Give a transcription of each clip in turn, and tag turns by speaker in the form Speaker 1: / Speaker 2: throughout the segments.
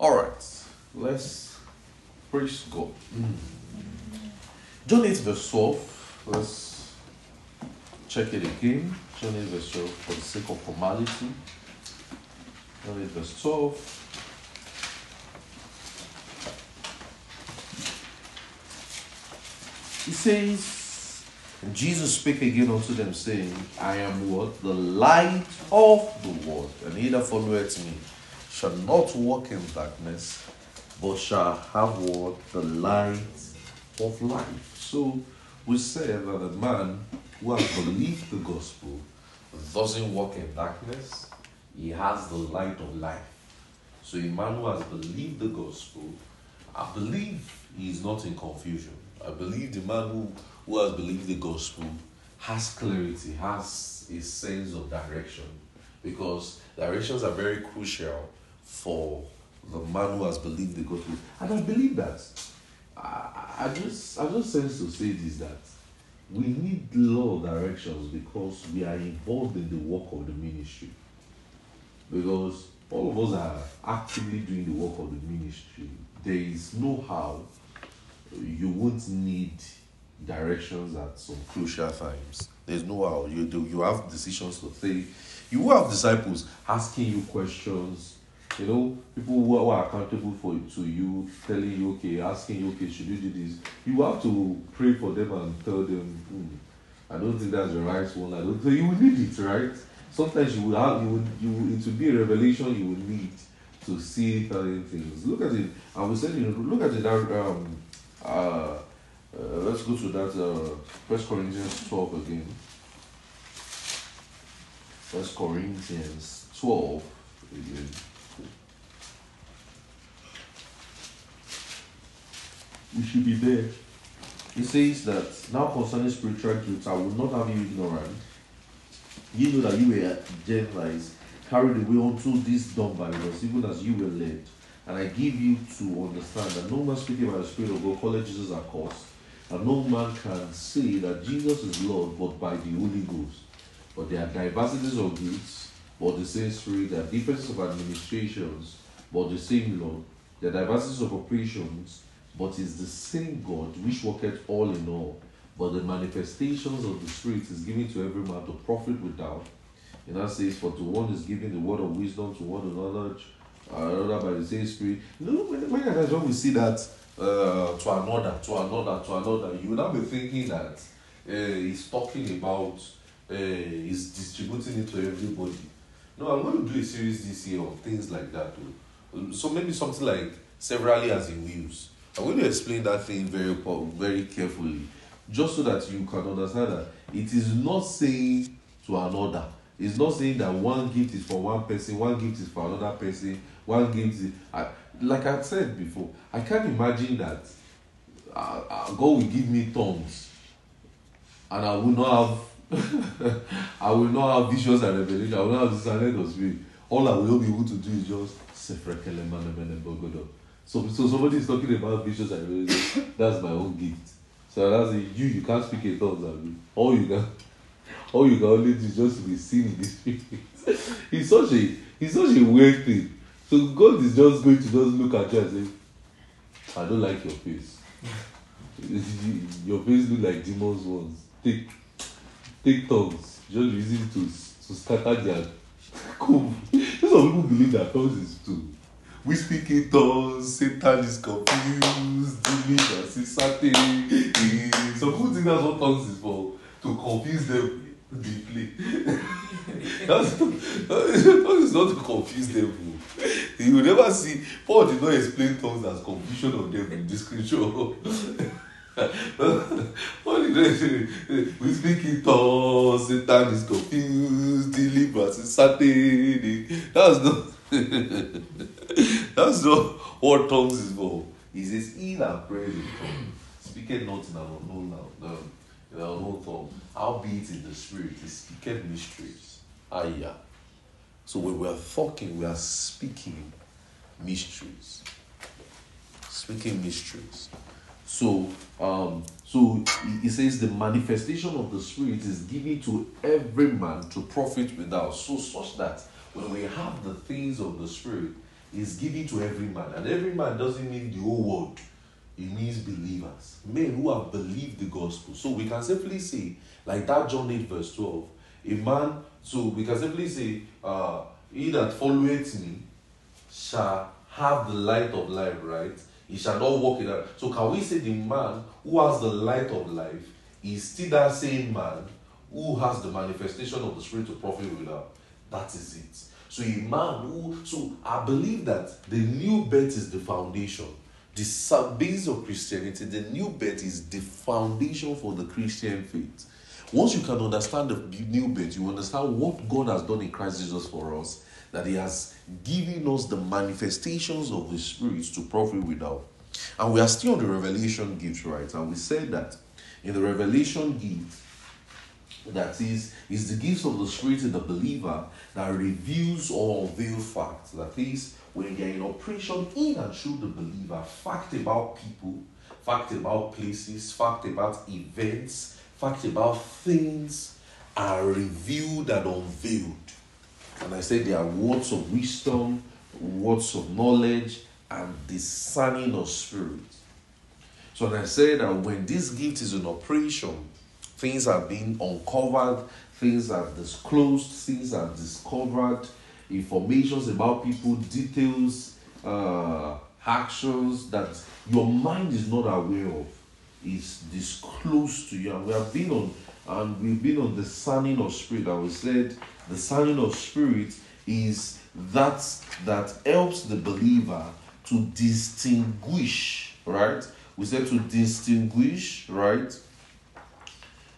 Speaker 1: All right, let's praise God. Mm. John 8, verse 12. Let's check it again. John 8, verse 12, for the sake of formality. John 8, verse 12. He says, and Jesus spake again unto them, saying, I am what? The light of the world, and he that followeth me shall not walk in darkness, but shall have what? The light of life. So we say that a man who has believed the gospel doesn't walk in darkness, he has the light of life. So a man who has believed the gospel, I believe he is not in confusion. I believe the man who, who has believed the gospel has clarity, has a sense of direction. Because directions are very crucial for the man who has believed the gospel. And I believe that. I, I just I just sense to say this that we need law directions because we are involved in the work of the ministry. Because all of us are actively doing the work of the ministry. There is no how you won't need directions at some crucial times. There's no how you do. You have decisions to take. You will have disciples asking you questions. You know, people who are, who are accountable for to you, telling you, okay, asking you, okay, should you do this? You have to pray for them and tell them, hmm, I don't think that's the right one. I don't. So you will need it, right? Sometimes you will have, you you will, it will be a revelation you will need to see certain things. Look at it. I was saying, you look at it. Um, uh, uh, let's go to that uh, First Corinthians 12 again. First Corinthians 12 again. We should be there. He says that now concerning spiritual gifts, I will not have you ignorant. You know that you were Gentiles carried away unto this done by us, even as you were led. And I give you to understand that no man speaking by the Spirit of God calleth Jesus accursed. And no man can say that Jesus is Lord but by the Holy Ghost. But there are diversities of gifts, but the same Spirit. There are differences of administrations, but the same Lord. There are diversities of operations, but is the same God which worketh all in all. But the manifestations of the Spirit is given to every man to profit without. And that says, For to one is given the word of wisdom, to one the knowledge, another by the same Spirit. You know, when, when, when we see that uh, to another, to another, to another, you will not be thinking that uh, he's talking about, uh, he's distributing it to everybody. No, I'm going to do a series this year on things like that. Too. So maybe something like severally as in wheels. I'm going to explain that thing very very carefully, just so that you can understand that it is not saying to another. It's not saying that one gift is for one person, one gift is for another person, one gift is. I, like I said before, I can't imagine that uh, uh, God will give me tongues, and I will not have, I will not have visions and revelation. I will not have discernment of spirit. All I will be able to do is just so, so somebody is talking about visions and revelation. That's my own gift. So that's it. You you can't speak in tongues. All you can, all you can only do is just be seen in the spirit. it's such a it's such a weird thing. So God is just going to just look at you and say, I don't like your face. your face look like demons ones. Take take tongues. Just it to to scatter their cool. Some people believe that tongues is too. We speak in tongues, Satan is confused, demons is certain. Some people think that's what tongues is for, to confuse them deeply. that's, tongues is not to confuse them. You will never see, Paul did not explain tongues as confusion of them in the scripture. We speak in tongues, Satan is confused, deliverance is certain. That's not. That's not what tongues is for. He says, He that prays in tongues, speaking not in an unknown, um, in an unknown tongue, albeit in the spirit, he speaketh mysteries. Ah. So when we are talking, we are speaking mysteries. Speaking mysteries. So, um, so he says the manifestation of the spirit is given to every man to profit without. So such that when we have the things of the spirit, is given to every man. And every man doesn't mean the whole world, it means believers, men who have believed the gospel. So we can simply say, like that John 8, verse 12, a man, so we can simply say, uh, He that followeth me shall have the light of life, right? He shall not walk in that. So can we say the man who has the light of life is still that same man who has the manifestation of the Spirit to profit without? That is it. So a man who, so I believe that the new birth is the foundation. The base of Christianity, the new birth is the foundation for the Christian faith. Once you can understand the new birth, you understand what God has done in Christ Jesus for us, that He has given us the manifestations of the Spirit to profit without. And we are still on the revelation gift, right? And we said that in the revelation gift, that is, is the gifts of the Spirit in the believer that reveals or unveils facts. That is, when they are in operation in and through the believer, fact about people, fact about places, fact about events, fact about things are revealed and unveiled. And I said there are words of wisdom, words of knowledge, and discerning of spirit. So I said that when this gift is in operation, things are being uncovered, things are disclosed, things are discovered, informations about people, details, uh, actions that your mind is not aware of is disclosed to you. And we have been on and we've been on discerning of spirit. And we said discerning of spirit is that that helps the believer to distinguish, right? We said to distinguish, right?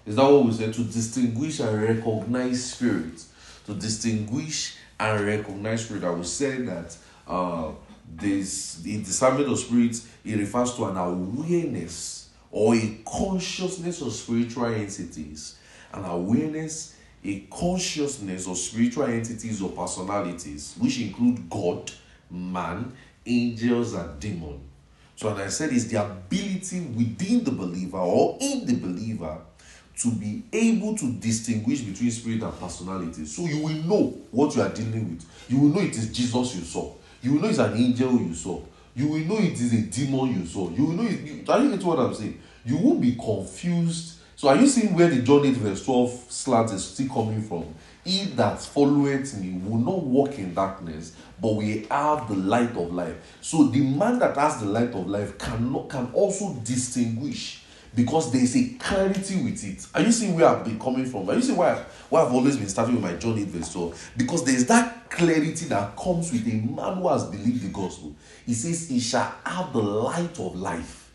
Speaker 1: Is that what we said? To distinguish and recognize spirit. To distinguish and recognize spirit. I was saying that uh, this in discernment of spirits, it refers to an awareness or a consciousness of spiritual entities. An awareness, a consciousness of spiritual entities or personalities, which include God, man, angels, and demon. So, and I said, is the ability within the believer or in the believer to be able to distinguish between spirit and personality. So you will know what you are dealing with. You will know it is Jesus you saw. You will know it's an angel you saw. You will know it is a demon you saw. You will know it. You, are you getting what I'm saying? You won't be confused. So are you seeing where the John 8 verse 12 slant is still coming from? He that followeth me will not walk in darkness, but we have the light of life. So the man that has the light of life cannot can also distinguish because there is a clarity with it. Are you seeing where I've been coming from? Are you seeing why, why I've always been starting with my John 8 verse 12? Because there is that clarity that comes with a man who has believed the gospel. He says, He shall have the light of life.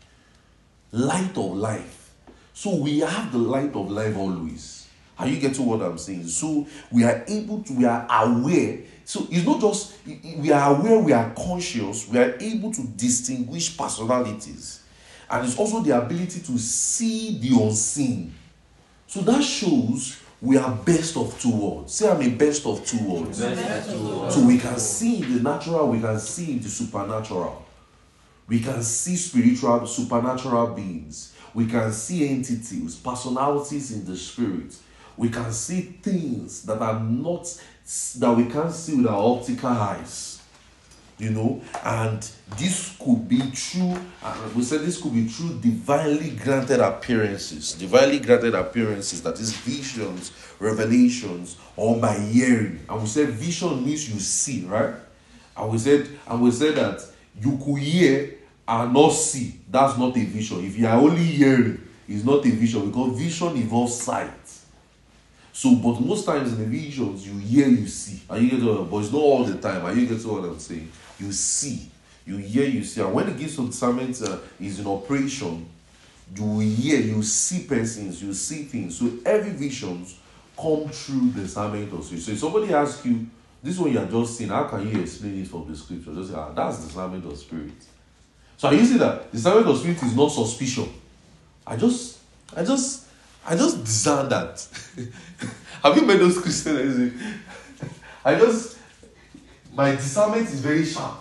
Speaker 1: Light of life. So we have the light of life always. Are you getting what I'm saying? So we are able to, we are aware. So it's not just, we are aware, we are conscious, we are able to distinguish personalities and it's also the ability to see the unseen. So that shows we are best of two worlds. Say I'm a best of two worlds. So we can see the natural, we can see the supernatural. We can see spiritual, supernatural beings. We can see entities, personalities in the spirit. We can see things that are not that we can't see with our optical eyes you know and this could be true uh, we said this could be true divinely granted appearances divinely granted appearances that is visions revelations or by hearing and we said vision means you see right and we said and we said that you could hear and not see that's not a vision if you are only hearing it's not a vision because vision involves sight so, but most times in the visions, you hear, you see. Are you getting what? But it's not all the time. Are you getting what I'm saying? You see, you hear, you see. And when the gift of discernment uh, is in operation, you hear, you see persons, you see things. So every visions come through the discernment spirit. So if somebody asks you, this one you are just seeing, how can you explain it from the scripture? Just say, ah, that's discernment of spirit. So you see that the discernment of spirit is not suspicion. I just, I just I just discern that. Have you met those Christians? I just my discernment is very sharp.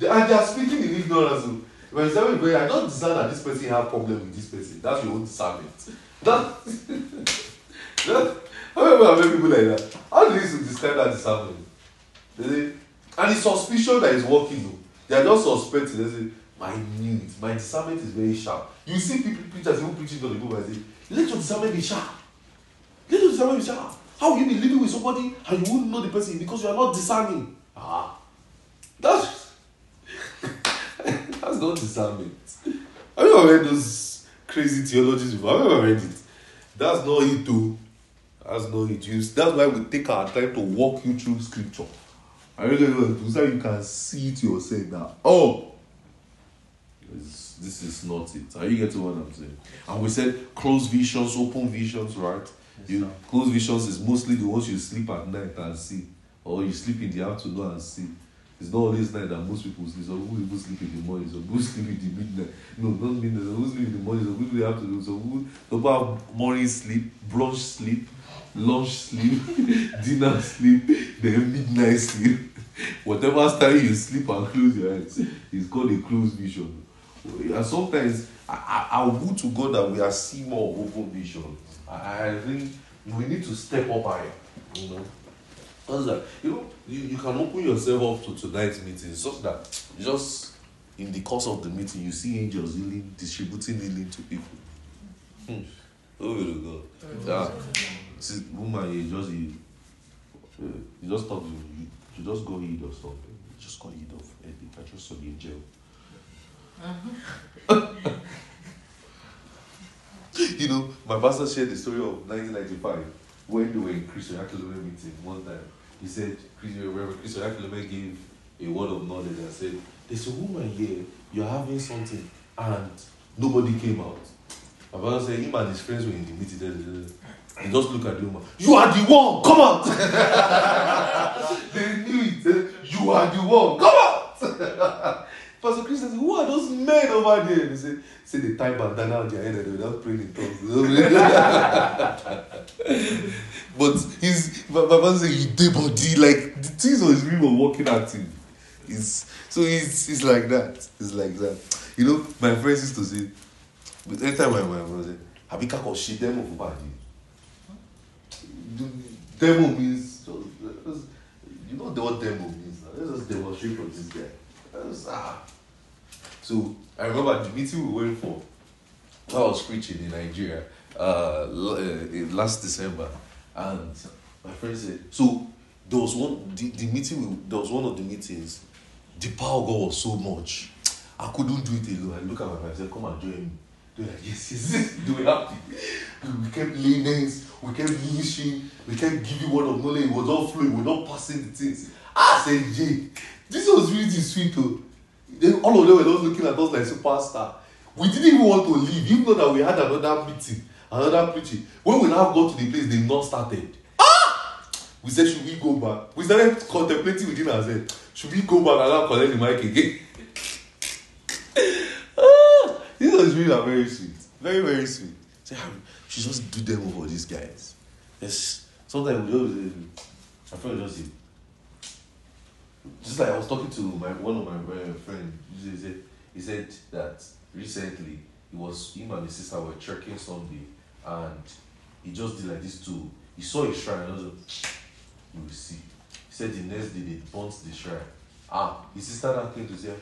Speaker 1: And they are speaking in ignorance. When discernment very, I don't discern that this person have problem with this person. That's your own discernment. That, that how many have met people like that? How do you describe that discernment? They say, And it's suspicion that is working. Though. They are just suspecting. They say, my it. My discernment is very sharp. You see people preachers who preaching to the book and say, let your discernment be sharp. Let your discernment be sharp. How will you be living with somebody and you won't know the person because you are not discerning? Ah. That's that's not discernment. Have you ever read those crazy theologies before? Have you ever read it? That's not it too. That's not it. You, that's why we take our time to walk you through scripture. I really so you can see it yourself now. Oh, this, this is not it. Are you getting what I'm saying? And we said closed visions, open visions, right? Yes, you closed visions is mostly the ones you sleep at night and see, or you sleep in the afternoon and see. It's not always night that most people sleep. Some people sleep in the morning, some people sleep in the midnight. No, not midnight. Some people sleep in the morning, some people have to do. Some people, have morning sleep, brunch sleep, lunch sleep, dinner sleep, then midnight sleep. Whatever time you sleep and close your eyes, it's called a closed vision. And sometimes I, I, I would to God that we are seeing more open vision. I, I think we need to step up higher, you know. What's that? You know, you, you can open yourself up to tonight's meeting such that just in the course of the meeting you see angels healing, distributing healing to people. Hmm. Oh to God. Yeah. See, woman, you just you, you just talk you, you just go eat or something. You just go eat of anything. I just saw you in jail. Uh-huh. you know, my pastor shared the story of 1995 when they were in Chris Oyakhilome meeting one time. He said, Reverend Chris Oyakhilome gave a word of knowledge and said, There's a woman here, you're having something, and nobody came out. My father said, him and his friends were in the meeting. He just look at the woman. You are the one. Come out. they knew it. You are the one. Come out. Pastor Chris says, Who are those men over there? They say, say they tie bandana on their head and they're not praying in tongues. but he's my father say he did body like the things on his were working at him. He's so he's he's like that. He's like that. You know, my friends used to say, but anytime my mom say, Abika ko shit demo for body. Demo means you know what demo means. Let's just demonstrate for this guy. Just, ah. So I remember the meeting we went for. I was preaching in Nigeria uh, uh last December, and my friend said, so there was one the, the meeting there was one of the meetings. The power of God was so much, I couldn't do it alone. I look at my friend, I said, "Come and join me." They're like, "Yes, yes, yes." They were happy. We kept laying we kept ministering, we kept giving word of knowledge. It was all flowing. We were not passing the things. I said, "Jay, this was really sweet." Though. Then all of them were just looking at us like superstar. We didn't even want to leave, even though that we had another meeting, another preaching. When we now got to the place, they not started. Ah! We said, should we go back? We started contemplating within ourselves. Should we go back and now collect the mic again? ah! This was really very sweet. Very, very sweet. Say, so, should just do them over these guys. Yes. Sometimes we just, I feel just just like I was talking to my one of my uh, friends, he said, he said that recently it was him and his sister were trekking Sunday and he just did like this too. He saw a shrine and was like, you will see. He said the next day they burnt the shrine. Ah, his sister now came to say,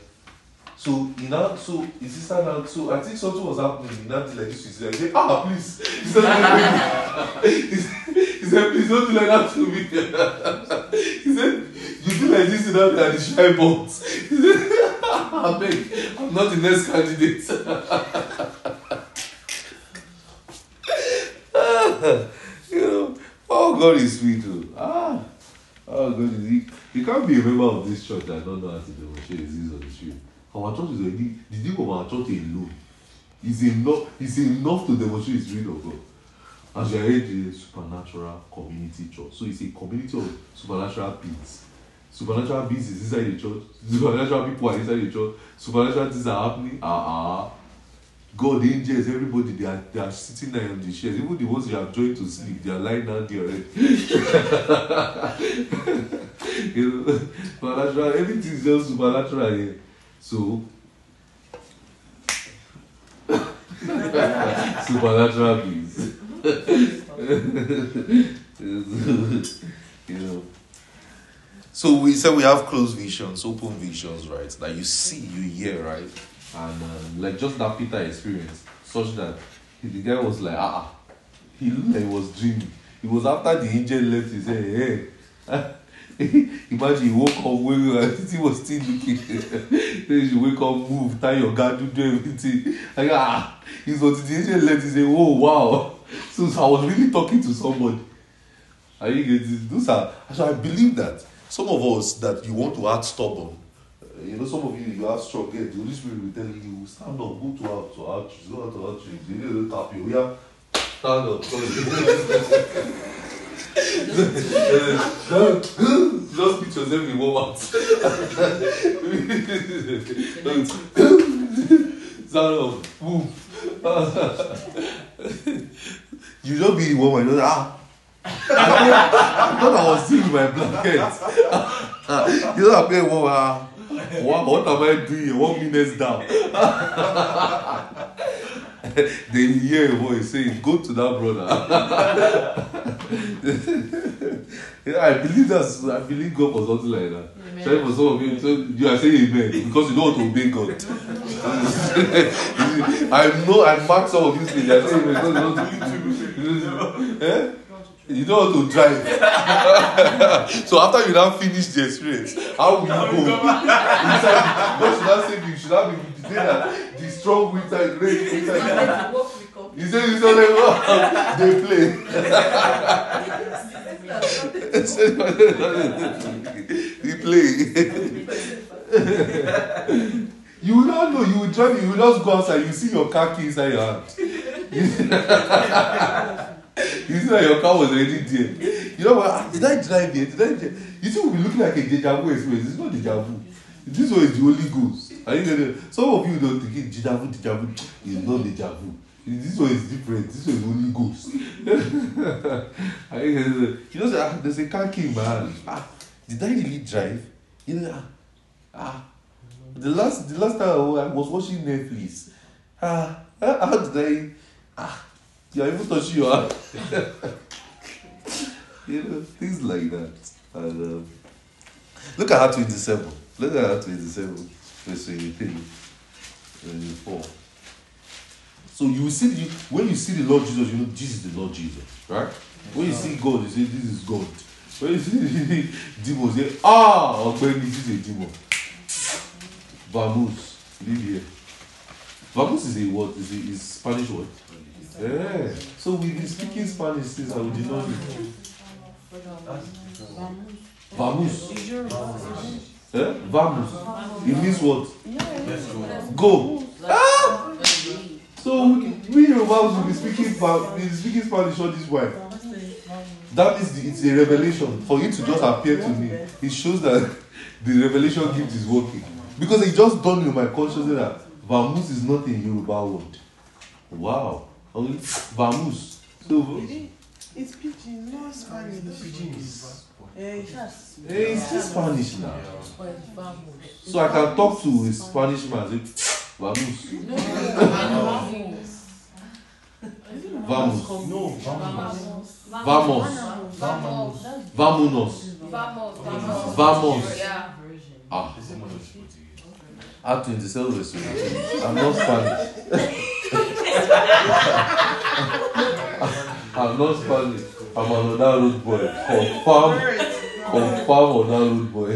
Speaker 1: so he now, so his sister now, so I think something was happening. He now did like this. He said, ah, please. He said, he said, please don't do like that to me. he said, you do like this without the additional bonds. He said, I beg, I'm not the next candidate. you know, oh God is sweet too. Ah, oh God is he. You can't be a member of this church that don't know how to demonstrate disease on the street. Our church is already the name of our church alone is enough is enough to demonstrate the spirit of God. As you are a supernatural community church. So it's a community of supernatural beings. Supernatural beings is inside the church. Supernatural people are inside the church. Supernatural things are happening. Ah, uh-uh. God, angels, everybody, they are, they are sitting there on the chairs. Even the ones you have joined to sleep, they are lying down there already. you know, supernatural, everything is just supernatural here. So, supernatural beings. you know. So we said we have closed visions, open visions, right? That you see, you hear, right? And uh, like just that Peter experience, such that the guy was like, ah, he looked like he was dreaming. It was after the angel left, he said, hey. Imagine you woke up when he was still looking. then you wake up, move, tie your guard, do everything. Like, ah, he's until the angel left, he said, oh, wow. So, so I was really talking to somebody. Are you getting those are so I believe that some of us that you want to act stubborn, uh, you know, some of you you have strong head, the Holy Spirit will tell you, stand up, go to out to outreach, go out to outreach, you to tap you, yeah, stand up. Just put yourself in one you don't be in one mouth, just ah. I thought I was in my blanket. you know, I play one. Uh, what, what am I doing? One minute down. then you hear a voice saying, Go to that brother. yeah, I believe that's I believe God for something like that. Sorry for some of you. So you are saying amen because you don't want to obey God. I know I mark some of these things. You are saying amen because you don't want to. Eh? You don't want to drive. so after you now finish the experience, how will you go? Inside, God should not save you. Should not be the day that the strong winter, great winter. You say you say like oh, they play. we play. you will not know. You will drive. You will just go outside. You see your car key inside your hand. you see that your car was already there. You know what? Ah, did I drive here? Did I drive? You see, we'll be looking like a deja vu experience. It's not deja vu. This one is the Holy Ghost. Are you getting Some of you don't think it deja vu, deja vu. It's not deja vu. This one is different. This one is Holy Ghost. Are you getting You know, ah, there's a car key in hand. Ah, did I really drive? You know, ah, ah. The last, the last time I was watching Netflix. Ah, how did I? Ah, you are even touching your hand. you know, things like that. And um, look at her 27. Look at her 27, verse 23, 24. So you see, the, when you see the Lord Jesus, you know this is the Lord Jesus, right? When you see God, you say this is God. When you see the demons, you say, ah, Ogbeni, this is a demon. Vamos, live here. Vamos is a word, is a is Spanish word. Yeah. So we've been speaking Spanish since I did not. Vamos. Eh? Vamos. It means what? Go. Ah! So we Yorubas will be speaking, be speaking Spanish all this while. That is the, it's a revelation. For you to just appear to me, it shows that the revelation gift is working. Because it just dawned in my consciousness that Vamos is not a Yoruba word. Wow. Vamos.
Speaker 2: So, it's pidgin, not Spanish. Pidgin is.
Speaker 1: Hey, eh, it's Spanish now. So I can talk to a Spanish man. Say, vamos. Vamos.
Speaker 2: No, vamos.
Speaker 1: Vamos.
Speaker 2: Vamos.
Speaker 1: Vámonos.
Speaker 3: Vamos.
Speaker 1: Vamos.
Speaker 3: Yeah.
Speaker 1: Ah. Ah. Act 27 verse 23. I'm not Spanish. I'm not Spanish. I'm another road boy. Confirm. Confirm on road boy.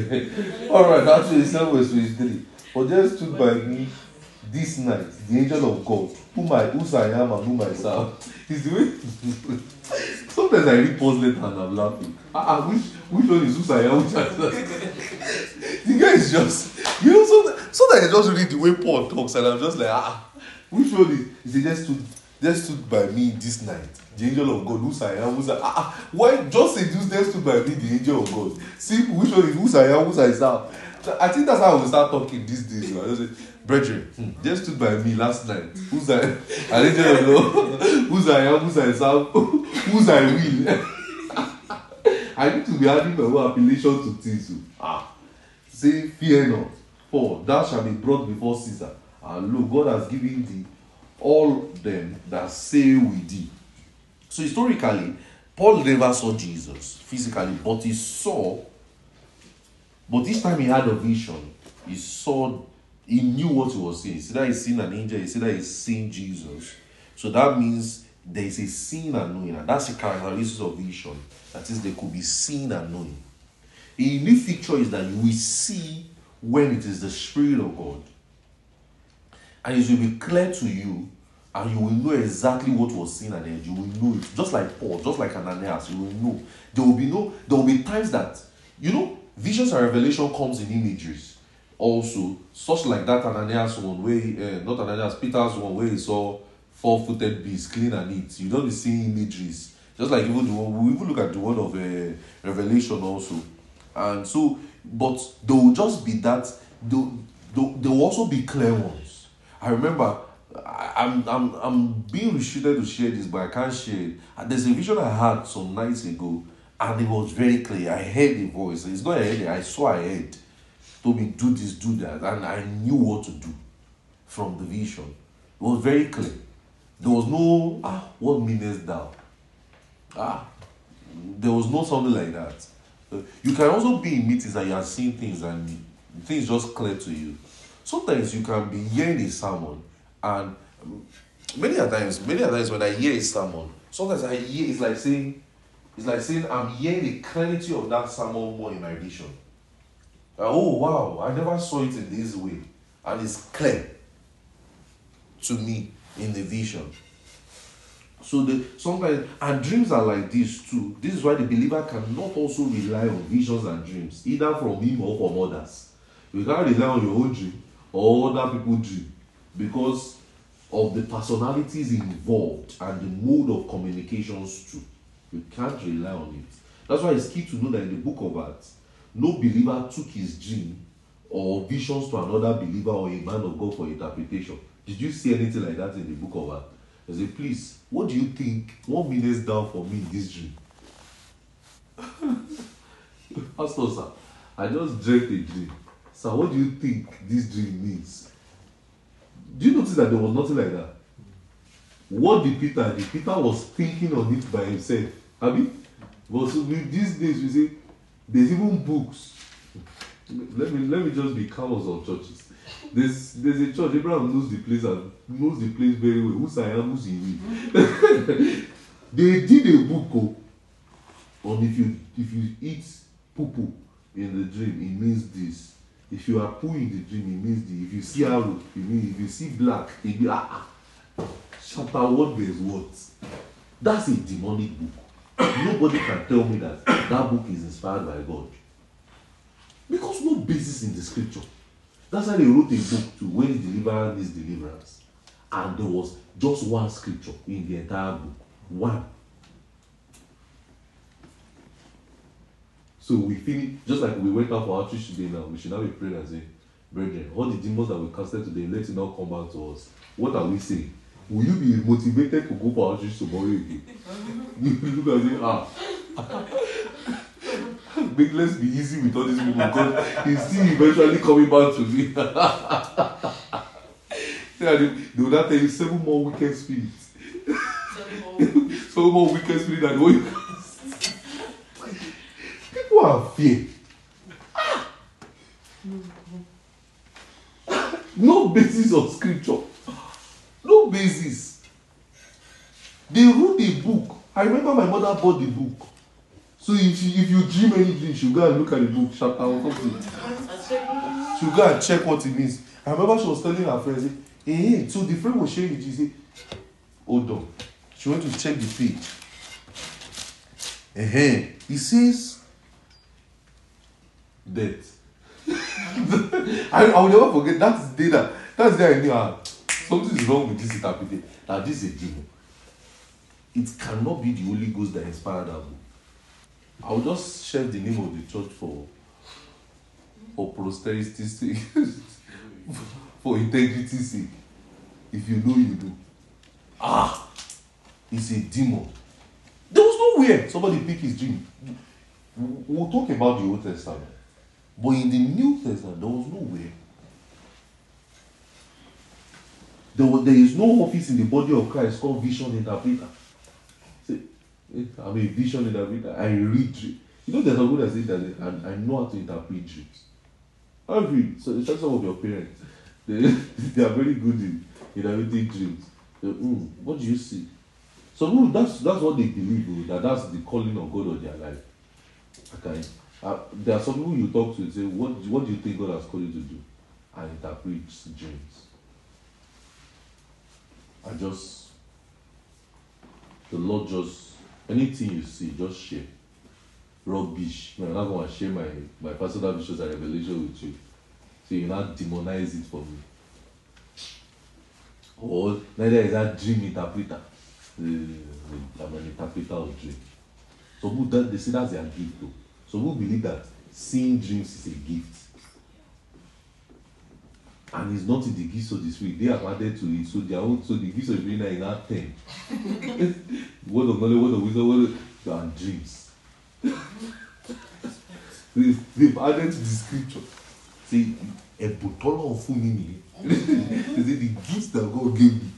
Speaker 1: Alright, that's 27 verse 23. For there stood by me this night the angel of God, whom I, whose I am and whom I serve. Is way. Sometimes I read Paul's letter and I'm laughing. Ah, ah, which, which one is whose I am, the guy is just, you know, sometimes, sometimes I just read the way Paul talks and I'm just like, ah, which one is, he just stood, just stood by me this night. The angel of God, whose I ah, ah, why just just there stood by me, the angel of God. See which one is whose I am, whose I think that's how we start talking these days. You brethren, just stood by me last night. Who's I? I of know. who's I am, who's I serve, who's I will. I need to be adding my own appellation to things. oh. Ah, say, fear not, for thou shalt be brought before Caesar. And look, God has given thee all them that say with thee. So historically, Paul never saw Jesus physically, but he saw But this time he had a vision. He saw, he knew what he was seeing. He said that he's seen an angel, he said that he's seen Jesus. So that means there is a seeing and knowing, and that's the characteristic of vision. That is, they could be seen and knowing. A unique feature is that you will see when it is the Spirit of God. And it will be clear to you, and you will know exactly what was seen and heard. You will know it. Just like Paul, just like Ananias, you will know. There will be no, there will be times that, you know, visions and revelation comes in imageries. Also, such like that Ananias one, where, uh, not Ananias, Peter's one, where he saw four-footed beasts, clean and neat. You don't be seeing. Just like even the one, we even look at the word of uh, Revelation also. And so, but there will just be that, there, there, will also be clear ones. I remember I'm, I'm, I'm being restricted to share this, but I can't share it. There's a vision I had some nights ago, and it was very clear. I heard the voice. It's not ahead. I saw I heard. Told me do this, do that, and I knew what to do from the vision. It was very clear. There was no ah, what meanest thou? Ah, there was no something like that. You can also be in meetings and you are seeing things and things just clear to you. Sometimes you can be hearing a sermon and many a times, many a times when I hear a sermon, sometimes I hear it's like saying, it's like saying I'm hearing the clarity of that sermon more in my vision. Like, oh wow, I never saw it in this way, and it's clear to me in the vision. So the sometimes and dreams are like this too. This is why the believer cannot also rely on visions and dreams, either from him or from others. You can't rely on your own dream or other people's dream because of the personalities involved and the mode of communications too. You can't rely on it. That's why it's key to know that in the book of Acts, no believer took his dream or visions to another believer or a man of God for interpretation. Did you see anything like that in the book of Acts? I say, please, what do you think? What means down for me in this dream? Pastor, sir, I just dreamt a dream. Sir, what do you think this dream means? Do you notice that there was nothing like that? What did Peter do? Peter was thinking on it by himself. Have you? But so these days we say there's even books. Let me let me just be callous on churches. There's there's a church, Abraham knows the place and knows the place very well. Who's I am, who's he They did a book oh, on if you if you eat poo in the dream, it means this. If you are poo in the dream, it means this. If you see arrow, it means if you see black, it means ah ah. Chapter what there's what. That's a demonic book. Nobody can tell me that that book is inspired by God. Because no basis in the scripture. That's why they wrote a book to when deliverance needs deliverance. And there was just one scripture in the entire book. One. So we finish just like we went out for outreach today now, we should now be praying and say, Brethren, all the demons that we casted today, let it not come back to us. What are we saying? Will you be motivated to go for outreach tomorrow again? you look and say, ah. Make let's be easy with all these people because he's still eventually coming back to me. yeah, they, they will not tell you seven more wicked spirits. seven more wicked spirits than what you People are fear. No basis of scripture. No basis. They wrote a book. I remember my mother bought the book. So if you, if you dream anything, she'll go and look at the book, chapter or something. She'll go and check what it means. I remember she was telling her friends, hey, hey, so the friend was sharing it. She said, hold on. She went to check the page. Uh-huh. He says, death. I, I will never forget that's the day that that's the day I knew ah, something is wrong with this interpretation. That this is a demon. It cannot be the Holy Ghost that inspired that book. I will just share the name of the church for for posterity's sake, for integrity's sake. If you know, you know. Ah, it's a demon. There was nowhere somebody picked his dream. We'll talk about the Old Testament. But in the New Testament, there was nowhere. There, there is no office in the body of Christ called vision interpreter. Eh, I'm a vision interpreter. I read. dream. You know, there's some people that say that and I know how to interpret dreams. Every so it's just some of your parents, they, they are very good in interpreting dreams. Mm, what do you see? So mm, that's that's what they believe oh, that that's the calling of God on their life. Okay. Uh, there are some people you talk to and say, what, what do you think God has called you to do? And interpret dreams. I just, the Lord just, anything you see, just share. Rubbish. No, I'm not going to share my, my personal visions and revelation with you. So you not demonize it for me. Or neither is that dream interpreter. Uh, I'm an interpreter of dreams. So who that they say that's their gift though. So who believe that seeing dreams is a gift. And it's not in the gifts of the spirit. They have added to it. So their own so the gifts of the spirit are in that ten. word of knowledge, word of wisdom, word of and dreams. they've, they've added to the scripture. See, a bottle of they say the gifts that God gave me.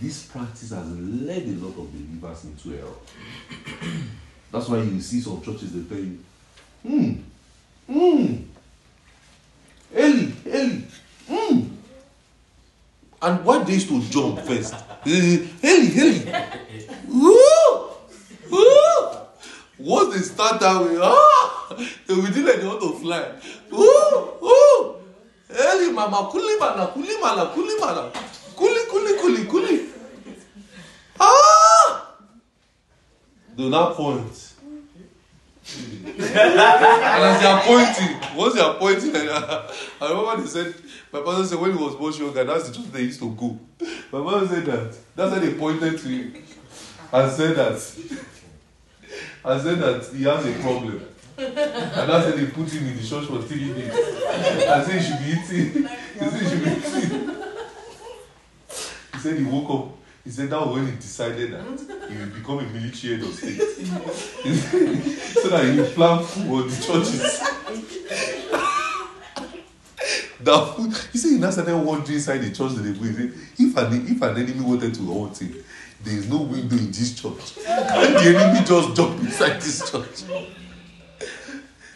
Speaker 1: This practice has led a lot of believers into error. That's why you see some churches they tell you, hmm, hmm, Eli, Eli, hmm. And why they used to jump first? Eli, Eli, woo, woo. Once they start that way, ah, they will do like they want to fly. Woo, woo. Eli, mama, kuli mana, kuli mana, kuli mana, kuli, kuli, kuli, kuli. Ah! Do not point. And as they are pointing, once they are pointing, and I, I remember they said, my father said when he was much younger, that's the church they used to go. My mother said that. That's why they pointed to him and said that. And said that he has a problem. And that's why they put him in the church for three days. And said he should be eating. He said he should be eating. He said he woke up he said that when he decided that he would become a military head of state. so that he would plan for the churches. that food, he said he now started wandering inside the church that they. If an, if an enemy wanted to hurt him, there is no window in this church. And the enemy just jump inside this church.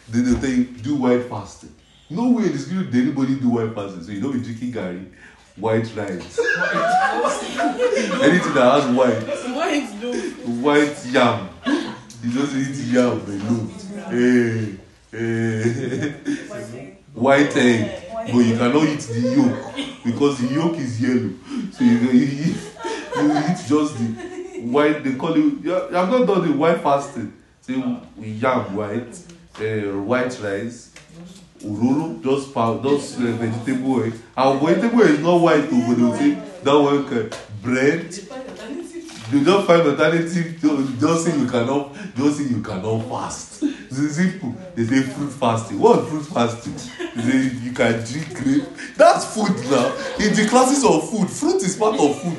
Speaker 1: Then they'll tell you, do white fasting. No way in the spirit did anybody do white fasting. So you don't be drinking garri white rice. Anything that has white.
Speaker 2: White no.
Speaker 1: White yam. You just eat yam alone. Hey, hey. White egg. But you cannot eat the yolk because the yolk is yellow. So you, you, you, you eat just the white. They call it. You have not done the white fasting. Say yam white, uh, white rice òróró just pound just uh, vegetable oil. Our vegetable is not white o but they will say that one kind bread. You just find alternative just say you cannot just say you cannot fast. It's simple. They say fruit fasting. What fruit fasting? They say you can drink grape. That's food now. In the classes of food fruit is part of food.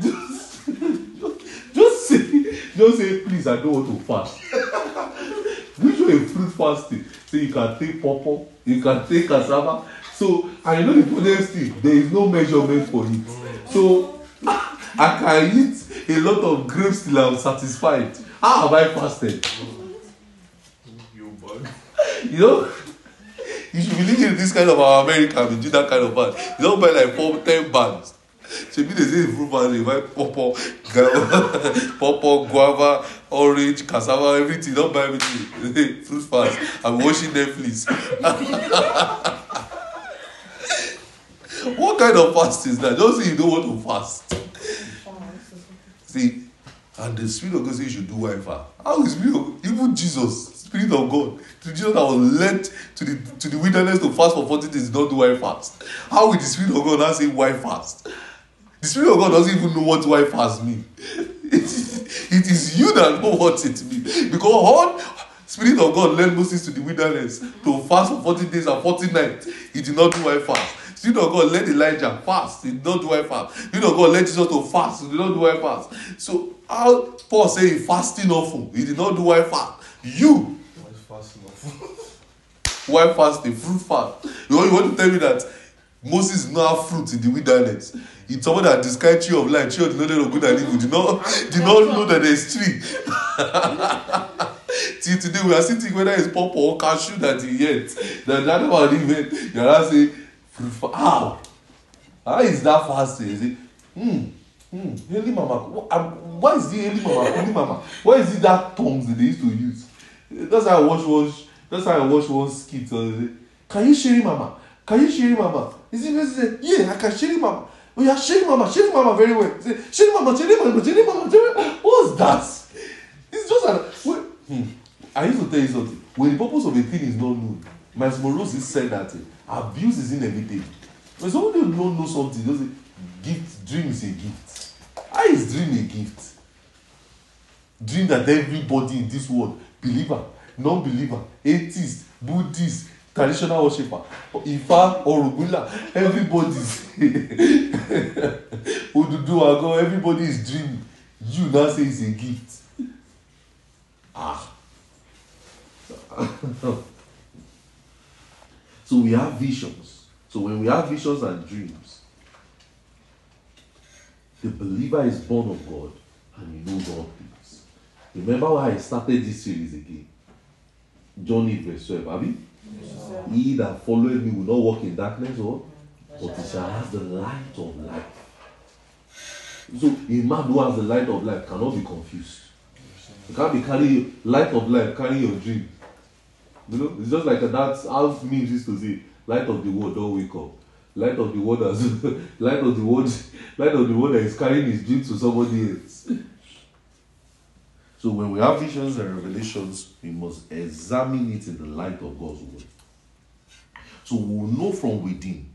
Speaker 1: Just just say just say please i don't want to fast. Which is fruit fasting So you can take pawpaw, you can take cassava. So, and you know the funniest thing, there is no measurement for it. So, I can eat a lot of grapes till I'm satisfied. How have I fasted?
Speaker 3: You bug.
Speaker 1: You know, you should believe in this kind of our America, we do that kind of band. You don't buy like four, ten bands. Ṣebi dey say fruit basket dey buy pawpaw pawpaw guava orange cassava everything don buy everything. Fruit fast. I'm watching netflix. What kind of fast is that? Just say you don't want to fast. See and the spirit of God say you should do wifer how is spirit of even jesus spirit of God to jesus that was led to the to the wilderness to fast for forty days did not do why fast. How will the spirit of God now say why fast The Spirit of God doesn't even know what wife has mean. it is you that know what it means. Because all Spirit of God led Moses to the wilderness to fast for 40 days and 40 nights. He did not do why fast. Spirit of God led Elijah fast. He did not do why fast. Spirit of God led Jesus to fast. He did not do why fast. So how Paul say he fasting often. He did not do why fast. You
Speaker 3: fast
Speaker 1: why fasting? Fruit fast. You want, you want to tell me that Moses did not have fruit in the wilderness. It's someone that described tree of life, tree of the knowledge of good and evil. Did not, did not know that there's tree. Till today, we are still thinking whether it's pop or cashew that he ate. That that one even, you're not saying, how? How is that fasting? Is it, hmm, hmm, Heli Mama, um, why is it Heli Mama, Heli Mama? Why is it that tongues that they used to use? That's how I watch sh- that's how I watch one skit. Can you share it, Mama? Can you share it, Mama? Is it, is it, yeah, I can share it, Mama. Oh, yeah, share it, Mama, share it, Mama, very well. Say, share it, Mama, share it, Mama, share it, Mama, share it. What's that? It's just an, wait, hmm. I used to tell you something. When the purpose of a thing is not known, Miles Morose said that uh, abuse is inevitable. When somebody don't know something, just say, gift, dream is a gift. How is dream a gift? Dream that everybody in this world, believer, non-believer, atheist, Buddhist, traditional worshiper, Ifa, Orugula, everybody's Oduduwa God, everybody is dreaming. You now say it's a gift. Ah. so we have visions. So when we have visions and dreams, the believer is born of God and he knows all things. Remember why I started this series again? John 8 verse 12. Have you? He that followeth me will not walk in darkness or but he shall have the light of life. So a man who has the light of life cannot be confused. You can't be carrying light of life, carrying your dream. You know, it's just like that's how memes used to say, light of the world, don't wake up. Light of the world has light of the world, light of the world that is carrying his dream to somebody else. So when we have visions and revelations, we must examine it in the light of God's word. So we will know from within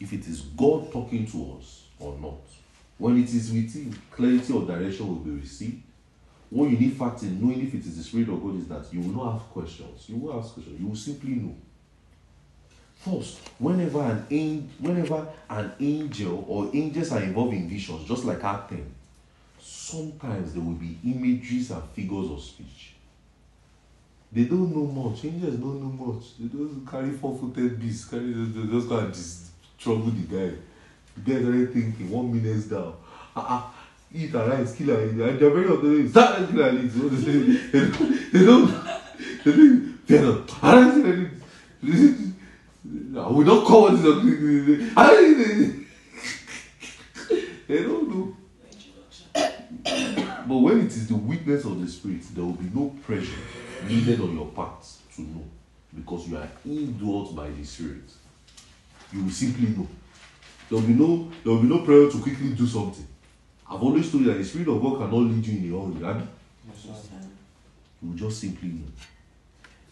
Speaker 1: if it is God talking to us or not. When it is within, clarity or direction will be received. What you need fact in knowing if it is the Spirit of God is that you will not have questions. You will ask questions. You will simply know. First, whenever an angel, whenever an angel or angels are involved in visions, just like Act 10, sometimes there will be images and figures of speech. They don't know much. Angels don't know much. They don't carry four-footed beasts. Carry they just go and just trouble the guy. The guy already thinking one minute down. Ah ah. Eat and rice, kill and eat. And they're very often start kill and eat. So they say they don't. They don't. They. They don't. I don't see anything. I will not call what is I don't. They don't know. But when it is the witness of the Spirit, there will be no pressure needed on your part to know because you are indwelt by the Spirit. You will simply know. There will be no there will be no prayer to quickly do something. I've always told you that the Spirit of God cannot lead you in a hurry. Right? You will just simply know.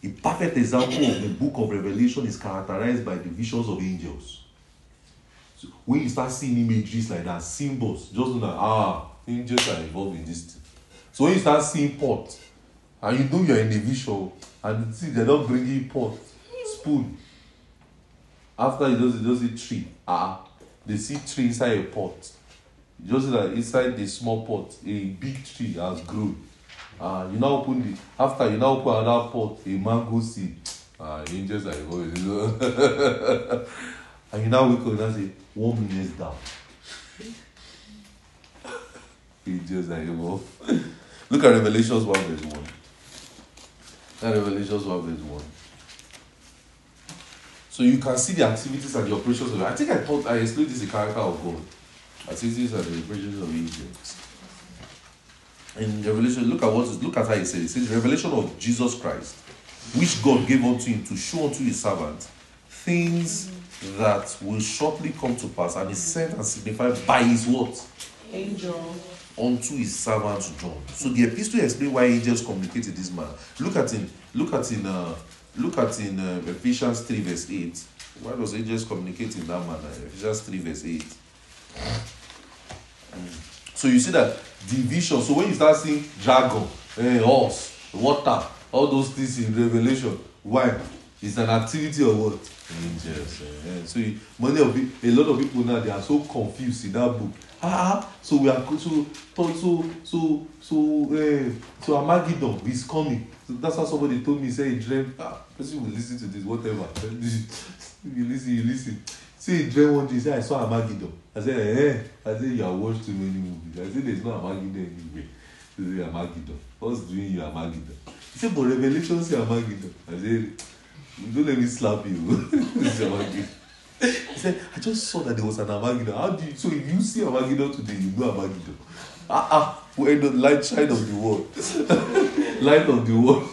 Speaker 1: A perfect example of the book of Revelation is characterized by the visions of angels. So when you start seeing images like that, symbols, just know that ah, angels are involved in this thing. So when you start seeing pot, and you know you're in a vision, and you see they're not bringing pot, spoon. After you just, you just see tree, ah, they see tree inside a pot. You just that inside the small pot, a big tree has grown. Ah, you now open the after you now open another pot, a mango seed. Ah, angels are involved. in this. and you now wake up and say, one minute down. angels are involved. Look at Revelations 1 verse 1. At Revelations 1 verse 1. So you can see the activities and the operations of I think I thought I explained this in character of God. Activities and the operations of angels. In Revelation, look at what look at how it says. It says revelation of Jesus Christ, which God gave unto him to show unto his servant things that will shortly come to pass, and is sent and signified by his what?
Speaker 2: Angel.
Speaker 1: Unto his servant John. So the epistle explain why angels communicate in this manner. Look at in look at in uh, look at in uh, Ephesians 3 verse 8. Why does angels communicate in that manner? Ephesians 3 verse 8. Mm. So you see that division. So when you start seeing dragon, eh, horse, water, all those things in Revelation, why? It's an activity of what? Angels. eh. So you- many of it, a lot of people now they are so confused in that book. Ah, so we are so so so so so uh, so Armageddon is coming. So that's how somebody told me. Say he dreamt. Ah, person will listen to this whatever. you listen, you listen. Say he dreamt one day. Say I saw Armageddon. I said, eh. I said you have watched too many movies. I said there's no Armageddon anyway. He said, Armageddon. What's doing you Armageddon? He said, but Revelation say Armageddon. I said, don't let me slap you. this is. He said, I just saw that there was an Armageddon. How do you, so if you see Armageddon today, you know Armageddon. Ah, ah, when the light shine of the world. light of the world.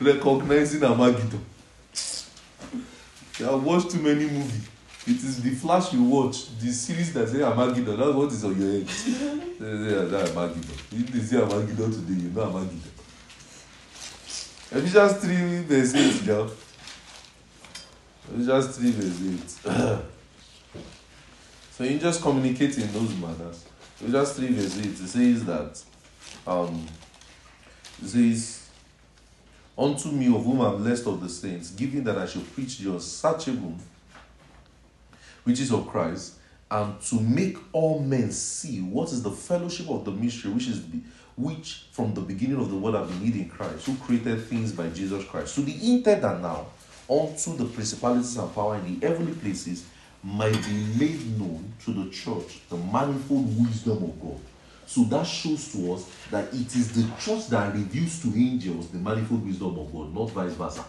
Speaker 1: Recognizing Armageddon. You have watched too many movies. It is the flash you watch, the series that say Armageddon, that's what is on your head. They say that Armageddon. If they say Armageddon today, you know Armageddon. Ephesians 3 verse 8, girl. Ephesians 3 verse 8. so you just communicate in those manners. Ephesians 3 verse 8, it says that, um, it says, Unto me, of whom I'm blessed of the saints, giving that I should preach the unsearchable is of Christ, and to make all men see what is the fellowship of the mystery, which is the, which from the beginning of the world have been in Christ, who created things by Jesus Christ. To the intent that now, unto the principalities and power in the heavenly places, might be made known to the church the manifold wisdom of God. So that shows to us that it is the church that reveals to angels the manifold wisdom of God, not vice versa.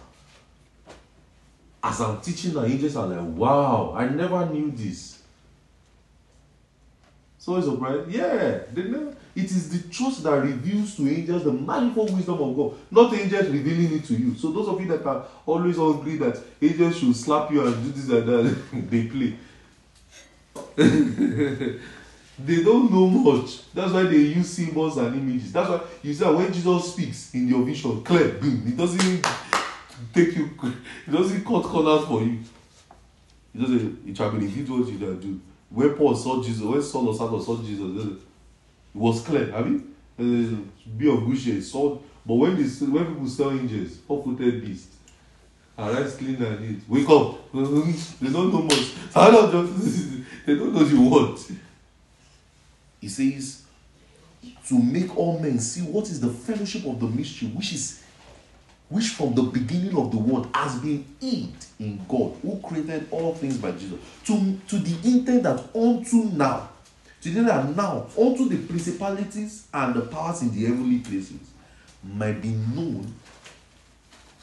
Speaker 1: As I'm teaching, the angels are like, wow, I never knew this. So it's surprised. Yeah, they never, it is the truth that reveals to angels the manifold wisdom of God, not angels revealing it to you. So those of you that are always hungry that angels should slap you and do this and that, they play. they don't know much. That's why they use symbols and images. That's why you see that when Jesus speaks in your vision, clear, boom, it doesn't take you, it doesn't cut corners for you. It doesn't, it shall be revealed what you shall do. When Paul saw Jesus, when Saul or Saul saw Jesus, it was clear, have you? Uh, be of good cheer, saw, but when they, when people saw angels, four-footed beasts, arise clean and neat, wake up. they don't know much. I don't just, they don't know the word. He says, to make all men see what is the fellowship of the mystery, which is which from the beginning of the world has been hid in God, who created all things by Jesus, to, to the intent that unto now, to the that now, unto the principalities and the powers in the heavenly places might be known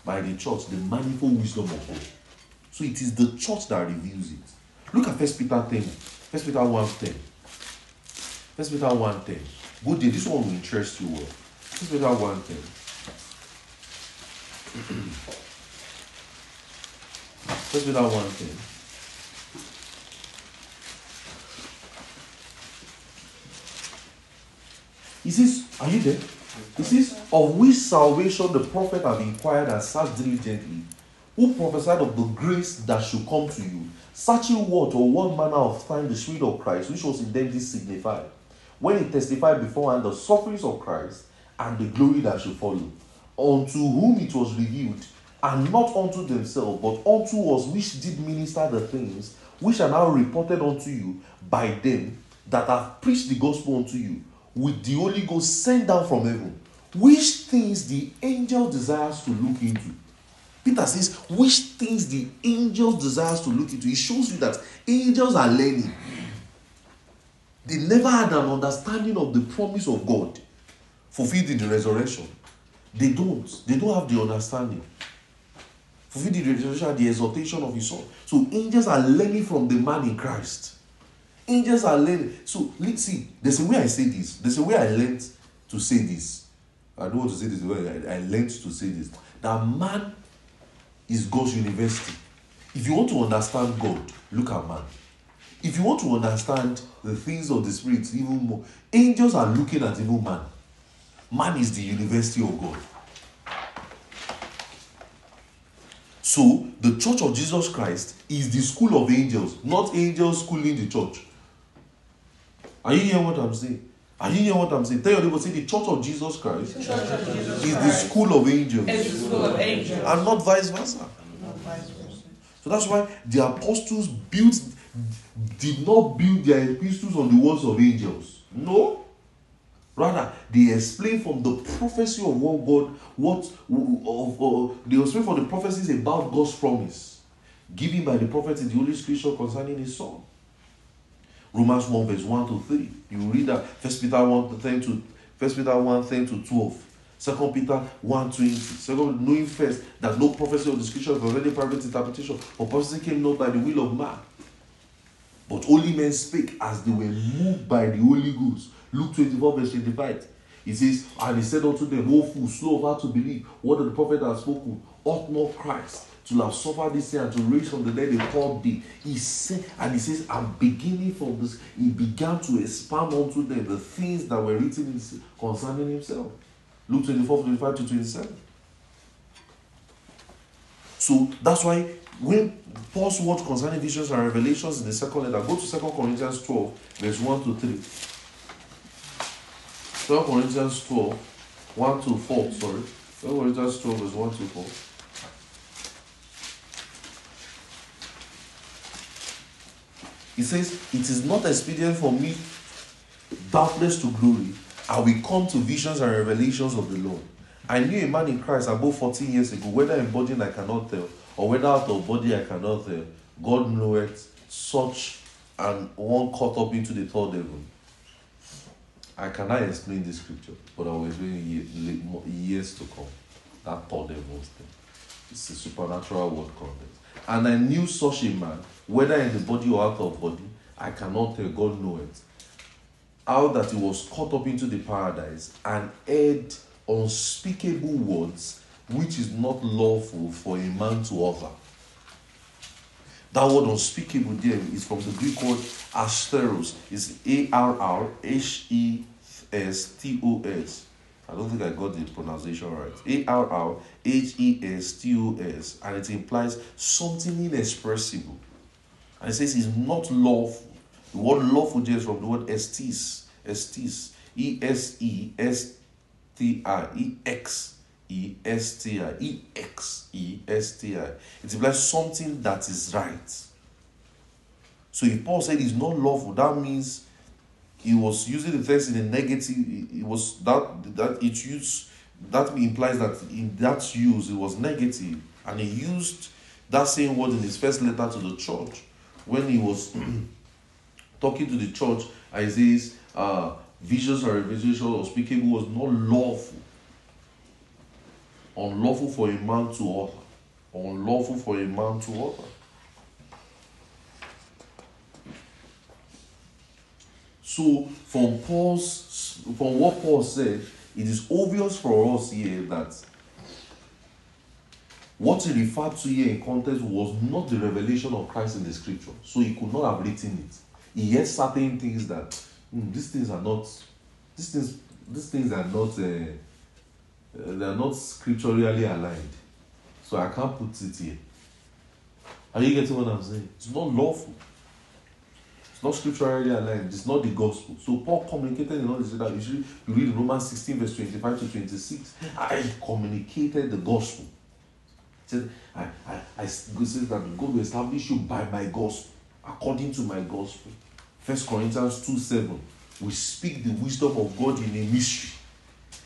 Speaker 1: by the church the manifold wisdom of God. So it is the church that reveals it. Look at First Peter 10, First Peter 1 10. First Peter 1 10. Go there, this one will interest you well. First Peter 1 10. First Peter 1 10. He says, Are you there? He says, Of which salvation the prophet have inquired and searched diligently, who prophesied of the grace that should come to you, searching what or what manner of time the Spirit of Christ, which was in them, this signify, when he testified beforehand the sufferings of Christ and the glory that should follow, unto whom it was revealed, and not unto themselves, but unto us which did minister the things which are now reported unto you by them that have preached the gospel unto you, with the Holy Ghost sent down from heaven, which things the angel desires to look into. Peter says, which things the angel desires to look into. It shows you that angels are learning. They never had an understanding of the promise of God fulfilled in the resurrection. They don't. They don't have the understanding. Fulfilled in the resurrection, the exaltation of his son. So angels are learning from the man in Christ. Angels are learning. So let's see. There's a way I say this. There's a way I learned to say this. I don't want to say this way I, I learned to say this. That man is God's university. If you want to understand God, look at man. If you want to understand the things of the spirit even more, angels are looking at even man. Man is the university of God. So, the church of Jesus Christ is the school of angels, not angels schooling the church. Are you hearing what I'm saying? Are you hearing what I'm saying? Tell your neighbor, say the church of Jesus Christ
Speaker 2: Church of Jesus
Speaker 1: is the
Speaker 2: Christ
Speaker 1: school of angels
Speaker 2: is the school of angels.
Speaker 1: and not vice versa.
Speaker 2: Not vice versa.
Speaker 1: So that's why the apostles built did not build their epistles on the words of angels. No. Rather, they explain from the prophecy of what God, what of, of they explain from the prophecies about God's promise given by the prophet in the Holy Scripture concerning his son. Romans 1 verse 1 to 3. You read that First Peter 1 to 10 to First Peter 1 10 to 12. Second Peter 1 20. Second, knowing first that no prophecy of or description of any private interpretation or prophecy came not by the will of man. But holy men spake as they were moved by the Holy Ghost. Luke 24, verse 25. He says, And he said unto them, O fools, slow of heart to believe what the prophet has spoken, ought not Christ to have suffered this thing and to raise from the dead a third day. He said, and he says, I'm beginning from this. He began to expound unto them the things that were written concerning himself. Luke 24, 25 to 27. So that's why when Paul's word concerning visions and revelations in the second letter, go to 2 Corinthians 12, verse 1 to 3. 2 Corinthians 12, 1 to 4, sorry. 2 Corinthians 12, verse 1 to 4. He says, It is not expedient for me, doubtless to glory. I will come to visions and revelations of the Lord. I knew a man in Christ above 14 years ago, whether in body I cannot tell, or whether out of body I cannot tell. God knoweth such and one caught up into the third heaven. I cannot explain this scripture, but I will explain ye- years to come. That third heaven thing. It's a supernatural word context. And I knew such a man, whether in the body or out of body, I cannot tell, God knoweth. How that he was caught up into the paradise and heard unspeakable words which is not lawful for a man to utter. That word unspeakable there is from the Greek word asteros. It's A R R H E S T O S. I don't think I got the pronunciation right. A R R H E S T O S. And it implies something inexpressible. And it says it's not lawful. The word lawful there is from the word estis. Estis. E S E S T I E X E S T I E X E S T I. It implies something that is right. So if Paul said it's not lawful, that means he was using the text in a negative. It was that that it used that implies that in that use it was negative, and he used that same word in his first letter to the church when he was talking to the church. Says, uh, "Visions or revelation or speaking was not lawful, unlawful for a man to utter, unlawful for a man to utter." So, from Paul's, from what Paul said, it is obvious for us here that what he referred to here in context was not the revelation of Christ in the scripture. So he could not have written it. He had certain things that "Hmm, these things are not, these things, these things are not, uh, they are not scripturally aligned. So I can't put it here. Are you getting what I'm saying? It's not lawful. It's not scripturally aligned. It's not the gospel. So Paul communicated in all this that usually you read Romans 16, verse 25 to 26. I communicated the gospel. He said, I, I, I says that God will establish you by my gospel, according to my gospel. First Corinthians 2 7. We speak the wisdom of God in a mystery.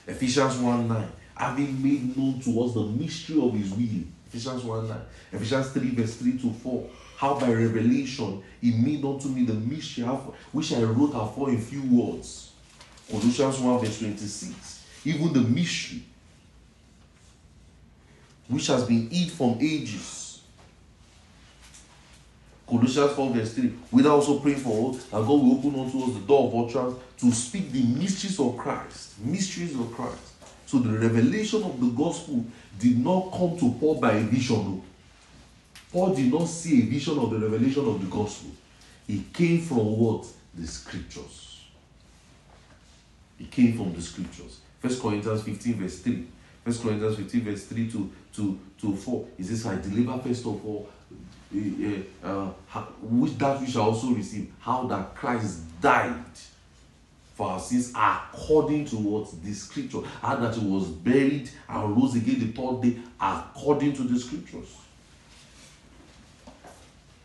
Speaker 1: Ephesians 1 9. Having made known to us the mystery of his will. Ephesians 1 9. Ephesians 3, verse 3 to 4. How by revelation he made unto me the mystery which I wrote afore in few words. Colossians 1, verse 26. Even the mystery which has been hid from ages. Colossians 4, verse 3. We are also praying for us that God will open unto us the door of utterance to speak the mysteries of Christ. Mysteries of Christ. So the revelation of the gospel did not come to Paul by a vision. no. Paul did not see a vision of the revelation of the gospel. It came from what? The scriptures. It came from the scriptures. First Corinthians 15, verse 3. First Corinthians 15, verse 3 to, to, to 4. It says, I deliver first of all, uh, which that we shall also receive, how that Christ died for our sins according to what the scripture, how that he was buried and rose again the third day according to the scriptures.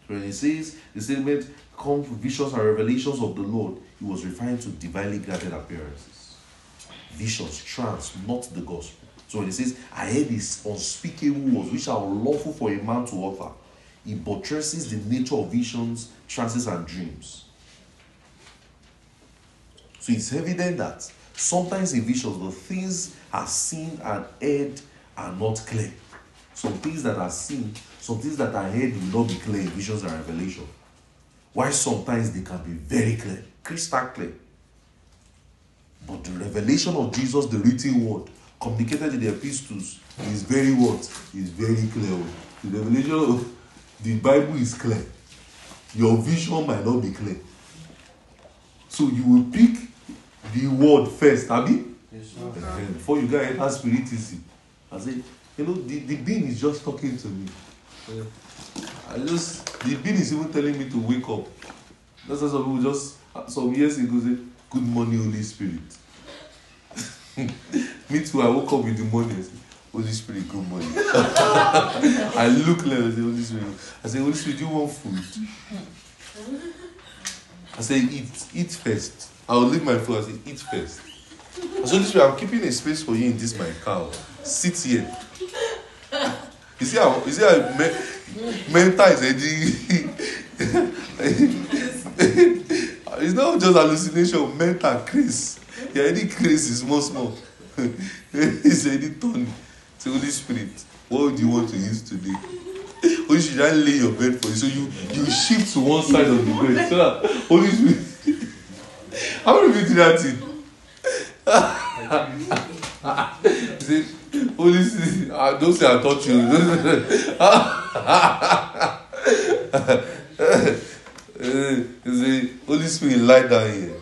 Speaker 1: When he says the statement come visions and revelations of the Lord, he was referring to divinely granted appearances. Visions, trance, not the gospel. So when he says, I heard these unspeakable words which are unlawful for a man to utter, he buttresses the nature of visions, trances, and dreams. So it's evident that Sometimes in visions, the things are seen and heard are not clear. Some things that are seen, some things that are heard will not be clear in visions and revelation. Why sometimes they can be very clear, crystal clear. But the revelation of Jesus, the written word, communicated in the epistles, is very what? Is very clear. The revelation of the Bible is clear. Your vision might not be clear. So you will pick the word first, Abi?
Speaker 3: Yes.
Speaker 1: Ehen, Before you get enter spiritism. I say, you know, the, the being is just talking to me. I just, the being is even telling me to wake up. That's why some people just, some years ago say, Good morning, Holy Spirit. me too, I woke up in the morning. I Holy Spirit, good morning. I look like I say, Holy Spirit. I say, Holy Spirit, do you want food? I say, eat, eat first. I'll leave my food. I say, eat first. I say, Holy Spirit, I'm keeping a space for you in this my car. Sit here. You see how you see how me, mental is edging. it's not just hallucination, mental craze. Yeah, any craze is small small. it's any turn. Say Holy Spirit, what do you want to use today? Holy Spirit, I lay your bed for you. So you you shift to one side of the bed so that Holy Spirit. How many of you do that thing? Say, Holy Spirit, ah, don't say I taught you. Say, Holy Spirit, lie down here.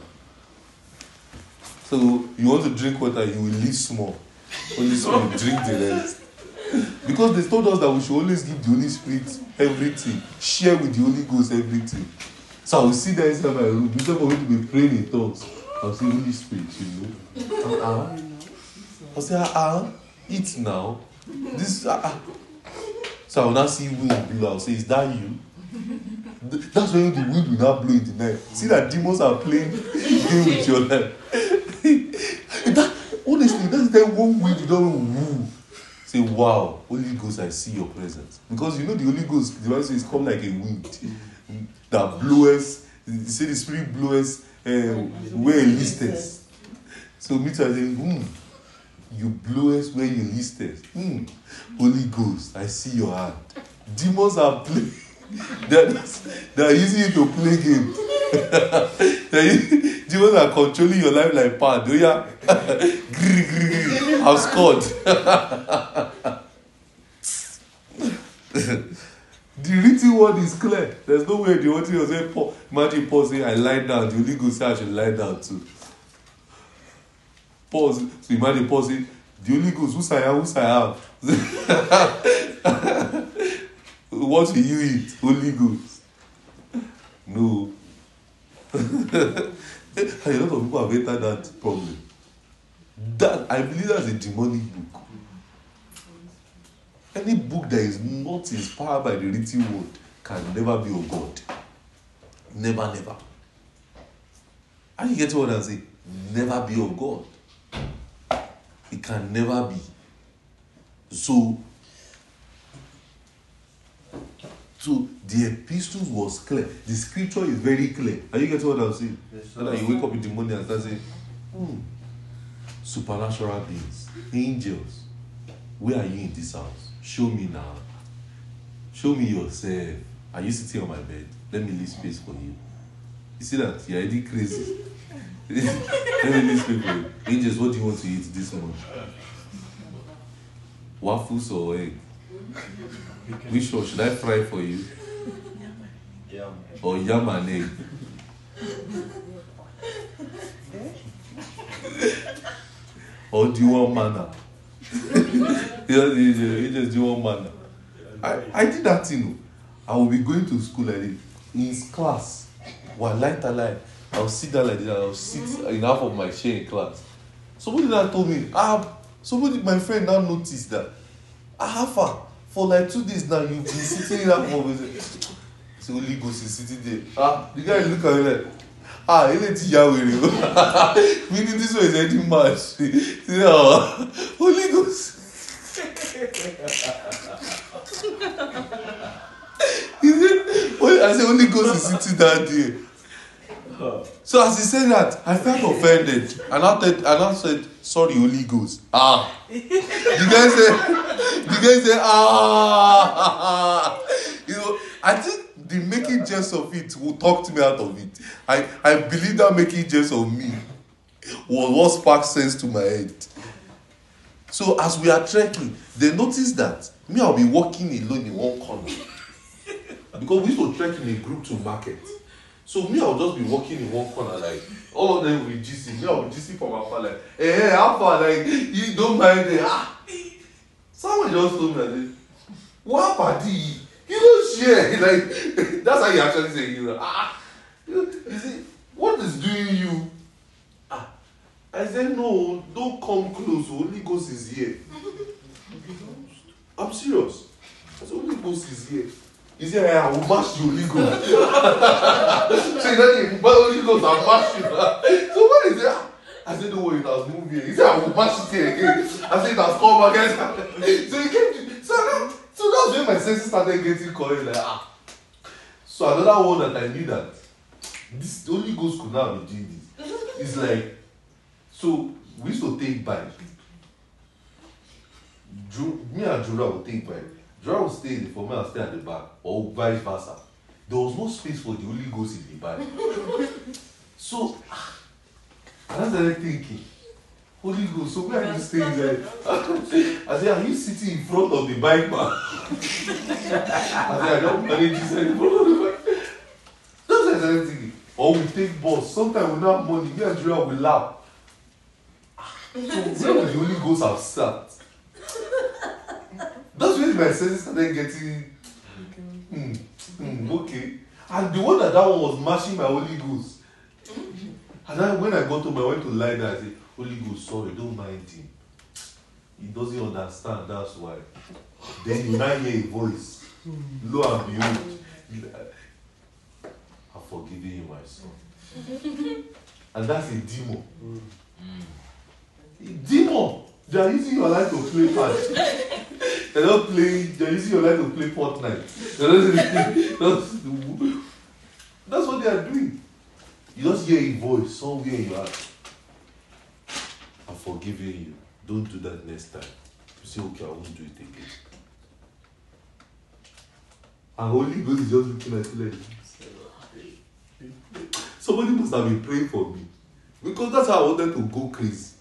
Speaker 1: So you want to drink water, you will leave small. Holy Spirit, drink the rest. Because they told us that we should always give the Holy Spirit everything, share with the Holy Ghost everything. So I will sit there inside my room, instead of me to be praying in tongues, I'll say, Holy Spirit, you know. Uh-uh. I'll say, uh-uh, eat now. This, uh-uh. So I will now see wind blow. I'll say, is that you? Th- That's when the wind will now blow in the night. See that demons are playing game with your life. that, that's the one wind you don't woo. Say, wow, Holy Ghost, I see your presence. Because you know the Holy Ghost, the Bible says, come like a wind that blows, you say the spirit blows uh, where it listeth. So me I say, hmm, you blow us where you listeth. Hmm, Holy Ghost, I see your hand. Demons are playing. They're, they're using it to play game. Demons are controlling your life like pad. Oh Do grrr, grrr. I've scored. The written word is clear. There's no way the thing was say, Paul. Imagine Paul saying, I lie down. The Holy Ghost say I should lie down too. Paul, so imagine Paul saying, The Holy Ghost, who's I am, who's I am. What will you eat? Holy Ghost. No. and a lot of people have entered that problem. That I believe that's a demonic book. Any book that is not inspired by the written word can never be of God. Never, never. Are you getting what I'm saying? Never be of God. It can never be. So, so the epistles was clear. The scripture is very clear. Are you getting what I'm saying?
Speaker 3: Yes,
Speaker 1: So that you wake up in the morning and start saying, hmm, supernatural beings, angels, where are you in this house? Show me now. Show me yourself. Are you sitting on my bed? Let me leave space for you. You see that? You're already crazy. Let me leave space for you. Angels, what do you want to eat this morning? Waffles or egg? Which one? Should I fry for you?
Speaker 3: Yeah.
Speaker 1: Or yam and or do you want manna? you just, you do you want manna? I, I did that thing. oh. I will be going to school like this. In class, one light a light, I'll sit down like this. I'll sit in half of my chair in class. Somebody now told me, ah, somebody, my friend now noticed that, ah, Alpha, for like two days now, you've been sitting in of it. So Holy Ghost is sitting there. Ah, the guy look at me like, ah, he let you wèrè o. Meaning this one is mad. He say, ah, Holy Ghost. he Holy- I say Holy Ghost is sitting down there. So as he said that, I felt offended. And I, said, and I said, sorry, Holy Ghost. Ah. The guy said, the guy said, ah. You know, I think the making jest of it will talk me out of it. I, I believe that making jest of me was what sparked sense to my head. So as we are trekking, they notice that me, I'll be walking alone in one corner. Because we used to trek in a group to market. So me, I'll just be walking in one corner, like all of them will GC. Me, I'll be GC from afar, like, hey, hey, how far? Like, you don't mind it. Ah. Someone just told me, like, what party? You don't share. Like, that's how you actually say, you know, ah. You see, what is doing you? Ah. I said, no, don't come close. Holy Ghost is here. I'm serious. I said, Holy Ghost is here. He said, I will mash you, Holy Ghost. so he said, but Holy Ghost, I'll mash you. so what is that? I said, don't worry, it has moved here. He said, I will mash it here again. I said, it has come again. so he came to, so, that, so that's when my senses started getting correct. Like, ah. So another one that I knew that this the Holy Ghost could not be doing this. It's like, so we used to take. Drew, me and Jura would take bike. Would stay in the me and stay at the back, or vice versa. There was no space for the Holy Ghost in the bike. so, ah, and I started thinking, Holy Ghost, so where are you staying there? I said, are you sitting in front of the bike, man? I said, I don't manage this in front of the bike. That's what I started thinking. Or we take bus. Sometimes we don't have money. Me and Julia will laugh. So where would the Holy Ghost have sat? That's when my senses started getting hmm, hmm, okay. And the one that that one was mashing my Holy Ghost. And then when I got home, I went to lie there. I said, Holy Ghost, sorry, don't mind him. He doesn't understand, that's why. Then you now hear a voice. Lo and behold, I've forgiven you, my son. and that's a demon. A demon. They are using your life to play cards. They're not playing, they're using your life to play Fortnite. They're not, that's, that's what they are doing. You just hear a voice somewhere in your heart. I'm forgiving you. Don't do that next time. You say, okay, I won't do it again. And Holy Ghost is just looking at you like Somebody must have been praying for me. Because that's how I wanted to go crazy.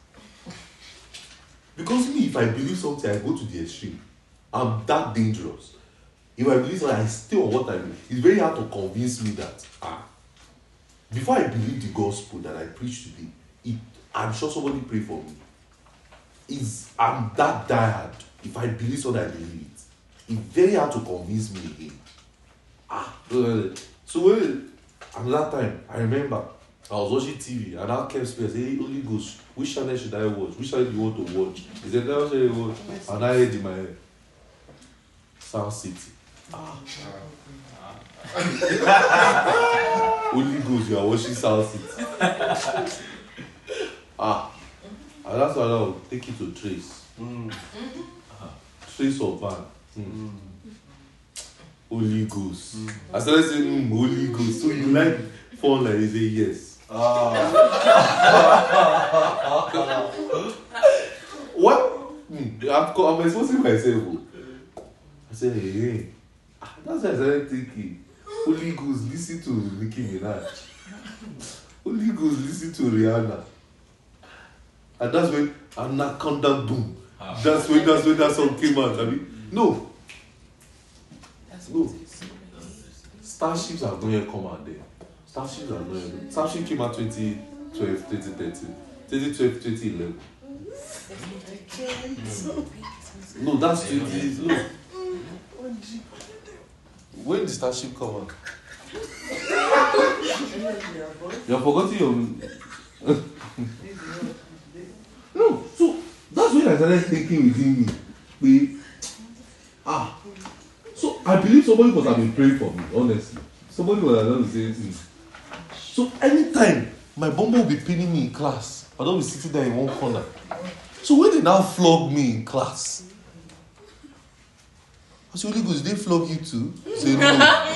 Speaker 1: Because me, if I believe something, I go to the extreme. I'm that dangerous. If I believe something, I stay on what I believe. It's very hard to convince me that ah, before I believe the gospel that I preach today, it, I'm sure somebody pray for me. Is I'm that diehard. If I believe something, I believe it. It's very hard to convince me again. Ah, so when another time, I remember I was watching TV and I kept said, hey, Holy Ghost, which channel should I watch? Which channel do you want to watch? He said, Never should I watch. And I heard in my head, Soundcity. Ah. Holy Ghost, you are watching Soundcity. ah. And that's why I'll take you to Trace. Ah. Trace or van. Mm. Holy Ghost. I started saying, mm, Holy Ghost. So you like phone like they say yes. Ah. What? Hmm. I'm exposing myself. I said, hey, hey. that's why I started thinking. Only girls listen to Nicki Minaj. Only girls listen to Rihanna. And that's when Anaconda Boom. Ah. That's when that's when that song came out. I mean, no. That's no. Starships are going to come out there. Starships are going to Starship came out 2012, 2013. 2012, 2011. No, that's 20. No. When did Starship come out? You're forgetting your. no, so that's when I started thinking within me. We, ah, so I believe somebody must have been praying for me, honestly. Somebody must have done the same thing. So anytime my bumble will be pinning me in class, I don't be sitting there in one corner. So when they now flog me in class, I say, Holy Ghost, they flog you too? Say no.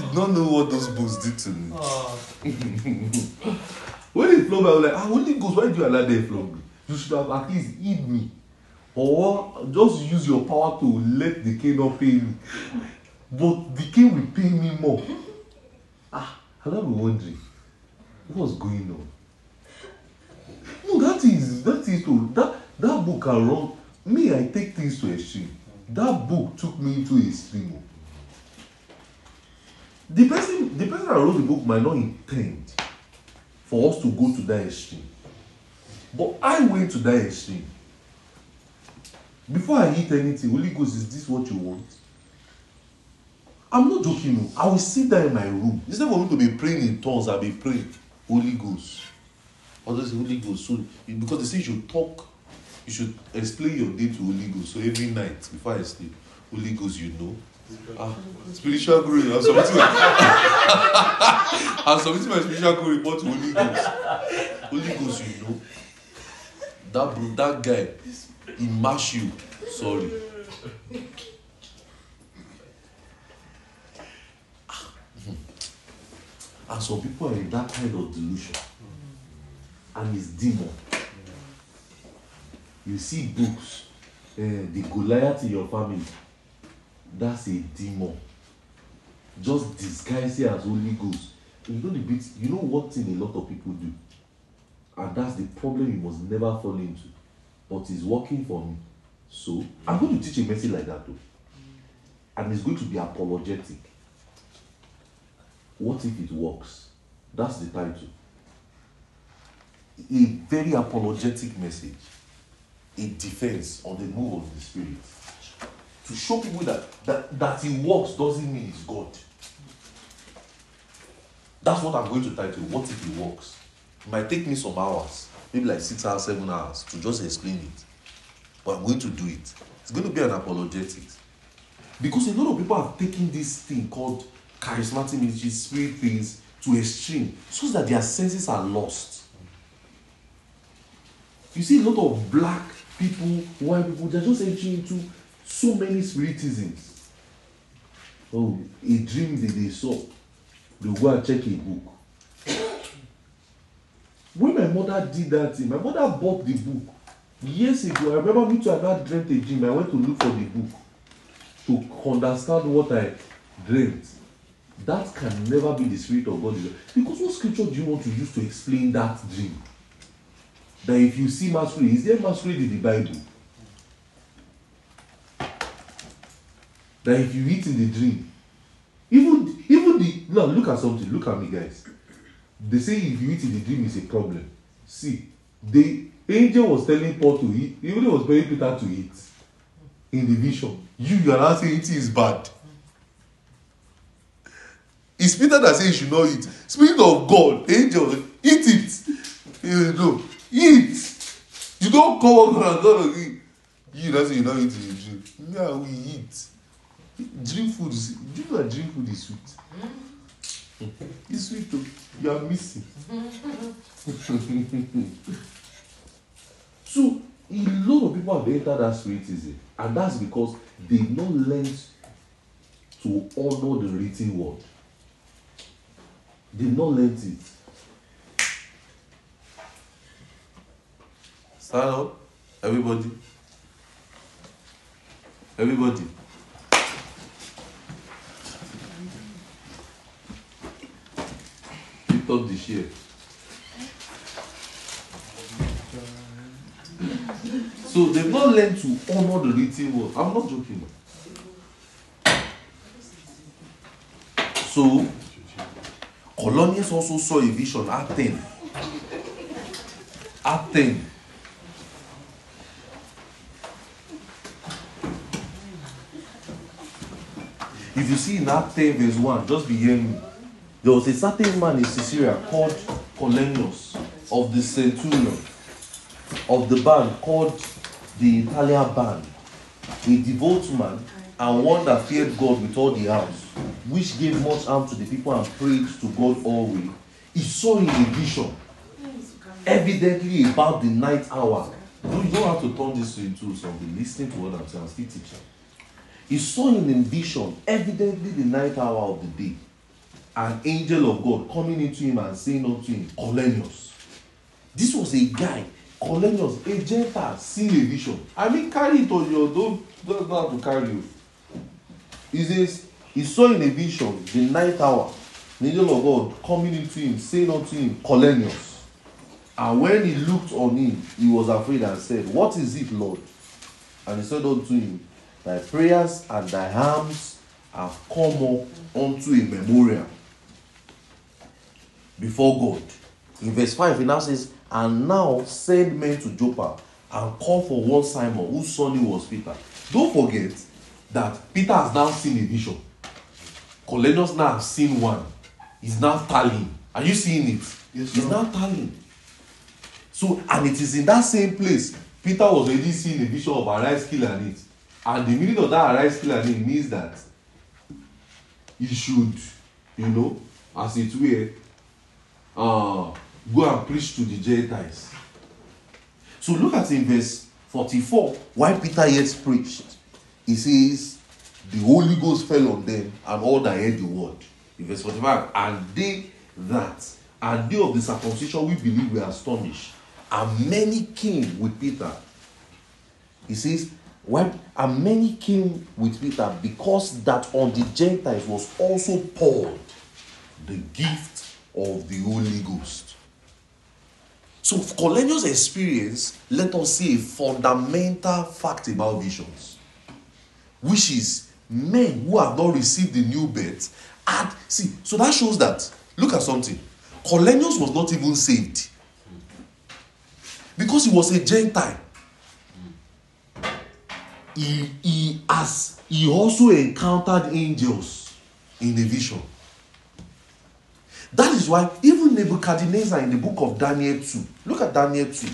Speaker 1: You don't know what those books did to me. when they flog me, I was like, ah, Holy Ghost, why do you allow them flog me? You should have at least hid me. Or just use your power to let the king not pay me. But the king will pay me more. Ah, I'll be wondering, what's going on? No, that is that is to that that book can run. Me, I take things to extreme. That book took me to extreme. The person, the person that wrote the book might not intend for us to go to that extreme. But I went to that extreme. Before I eat anything, Holy Ghost, is this what you want? I'm not joking. no. I will sit down in my room. Instead for me to be praying in tongues, I'll be praying, Holy Ghost. Just Holy Ghost. So because they say you should talk, you should explain your day to Holy Ghost. So every night before I sleep, Holy Ghost, you know. Ah, spiritual guru. I'm submitting, I'm submitting my spiritual guru report to Holy Ghost. Holy Ghost, you know. That bro, that guy, mash you. Sorry. And some people are in that kind of delusion. And it's demon. You see books, eh, the Goliath in your family, that's a demon. Just disguise it as Holy Ghost. You know the bit, you know what thing a lot of people do? And that's the problem you must never fall into. But it's working for me. So I'm going to teach a message like that too. And it's going to be apologetic. What if it works? That's the title. A very apologetic message, a defense on the move of the Spirit. To show people that, that, that it works doesn't mean it's God. That's what I'm going to title. What if it works? It might take me some hours, maybe like six hours, seven hours, to just explain it. But I'm going to do it. It's going to be an apologetics. Because a lot of people have taken this thing called charismatic ministry, spirit things to extreme, so that their senses are lost. You see a lot of black people, white people, they're just entering into so many spiritisms. Oh, a dream that they saw, they'll go and check a book. When my mother did that thing, my mother bought the book years ago. I remember me too, I not dreamt a dream. I went to look for the book to understand what I dreamt. That can never be the spirit of God. Because what scripture do you want to use to explain that dream? That if you see masquerade, is there masquerade in the Bible? That if you eat in the dream, even even the now look at something, look at me, guys. They say if you eat in the dream is a problem. See, the angel was telling Paul to eat, even was telling Peter to eat in the vision. You, you are not saying eating is bad. It's Peter that says you should not eat. Spirit of God, angel, eat it. You know, eat. You don't come up and go eat. You say you don't eat in the dream. Yeah, we eat. Dream food is, know that dream food is sweet? It's sweet though. You are missing. so, a lot of people have entered that spiritism, and that's because they've not learned to honor the written word. They've not learned it. Stand up, everybody. Everybody. Up the chair. So they've not learned to honor the written word. I'm not joking. So Colonius also saw a vision at 10. At 10. If you see in Act 10, verse 1, just be hearing me. There was a certain man in Caesarea called Cornelius of the centurion of the band called the Italian band, a devout man and one that feared God with all the house, which gave much harm to the people and prayed to God always. He saw in a vision, evidently about the night hour. You don't have to turn this into something. Listening to what I'm saying, I'm still teaching. he saw in a vision, evidently the night hour of the day, an angel of God coming into him and saying unto him, Cornelius. This was a guy, Cornelius, a Gentile, seeing a vision. I mean, carry it on your, don't, don't how to carry you. He says, he saw in a vision the night hour, the angel of God coming into him, saying unto him, Cornelius. And when he looked on him, he was afraid and said, What is it, Lord? And he said unto him, Thy prayers and thy alms have come up unto a memorial before God. In verse 5, he now says, And now send men to Joppa and call for one Simon, whose son he was Peter. Don't forget that Peter has now seen a vision. Cornelius now has seen one. He's now tallying. Are you seeing it?
Speaker 2: Yes,
Speaker 1: He's
Speaker 2: sir.
Speaker 1: now tallying. So, and it is in that same place Peter was already seeing a vision of arise, kill, and eat. And the meaning of that arise, kill, and eat means that he should, you know, as it were, uh, go and preach to the Gentiles. So look at in verse 44, why Peter yet preached. He says, The Holy Ghost fell on them, and all that heard the word. In verse 45, and they that, and they of the circumcision we believe were astonished, and many came with Peter. He says, when and many came with Peter because that on the Gentiles was also poured the gift of the Holy Ghost. So, Cornelius' experience, let us see a fundamental fact about visions, which is men who have not received the new birth. And see, so that shows that, look at something. Cornelius was not even saved because he was a Gentile. He, he has he also encountered angels in a vision. That is why even Nebuchadnezzar in the book of Daniel 2, look at Daniel 2.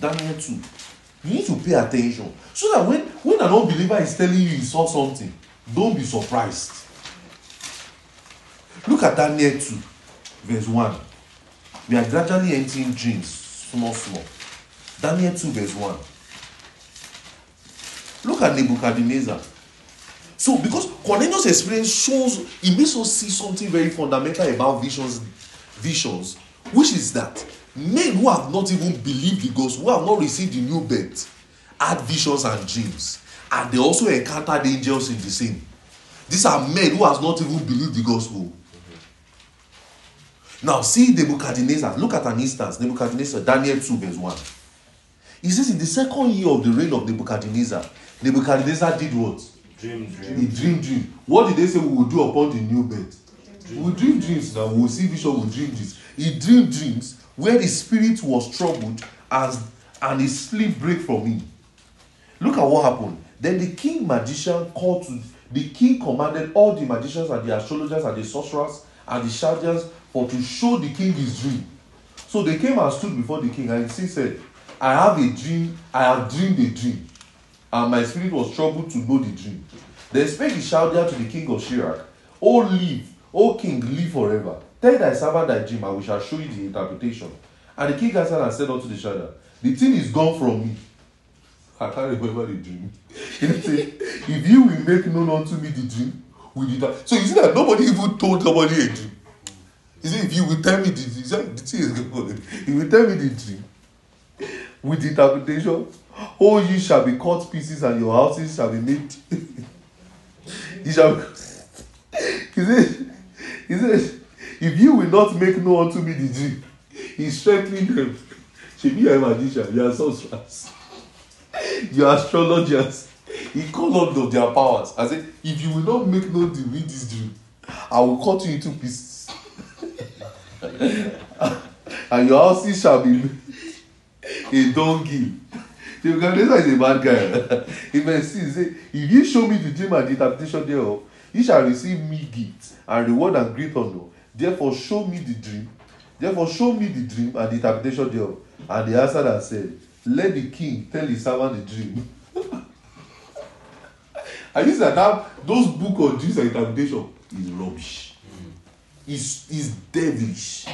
Speaker 1: Daniel 2. You need to pay attention. So that when, when an unbeliever is telling you he saw something, don't be surprised. Look at Daniel 2, verse 1. We are gradually entering dreams, small, small. Daniel 2, verse 1. Look at Nebuchadnezzar. So, because Cornelius' experience shows, it makes us see something very fundamental about visions, visions, which is that men who have not even believed the gospel, who have not received the new birth, had visions and dreams, and they also encountered angels in the same. These are men who has not even believed the gospel. Now, see Nebuchadnezzar. Look at an instance. Nebuchadnezzar, Daniel 2, verse 1. He says, In the second year of the reign of Nebuchadnezzar, Nebuchadnezzar did what?
Speaker 3: Dream, dream.
Speaker 1: He dreamed dream. What did they say we will do upon the new bed? We will dream dreams now. We will see vision, we will dream dreams. He dreamed dreams where the spirit was troubled as and his sleep break from him. Look at what happened. Then the king magician called to the king commanded all the magicians and the astrologers and the sorcerers and the Chaldeans for to show the king his dream. So they came and stood before the king, and he said, I have a dream, I have dreamed a dream, and my spirit was troubled to know the dream. Then spake the Chaldean to the king of Syriack, O live, O king, live forever. Tell thy servant thy dream, and we shall show you the interpretation. And the king answered and said unto the Chaldean, The thing is gone from me. I can't remember the dream. He said, If you will make known unto me the dream, we did that. So you see that nobody even told somebody a dream. He said, If you will tell me the dream, the thing is gone. If you will tell me the dream with the interpretation, all you shall be cut pieces and your houses shall be made. he shall. He said, he said, if you will not make known unto me the dream, he strengthening them. Shebi you are a magician, you are sorcerers, you astrologers. He called on of their powers. I said, if you will not make known to me this dream, I will cut you into pieces. and your houses shall be a donkey. Nebuchadnezzar is a bad guy. In verse 6, he say, If you show me the dream and the interpretation thereof, you shall receive me gifts and reward and great honor. Therefore, show me the dream. Therefore, show me the dream and the interpretation thereof. And they answered and said, Let the king tell his servant the dream. you see that now, those book of dreams and interpretation is rubbish. Is is devilish.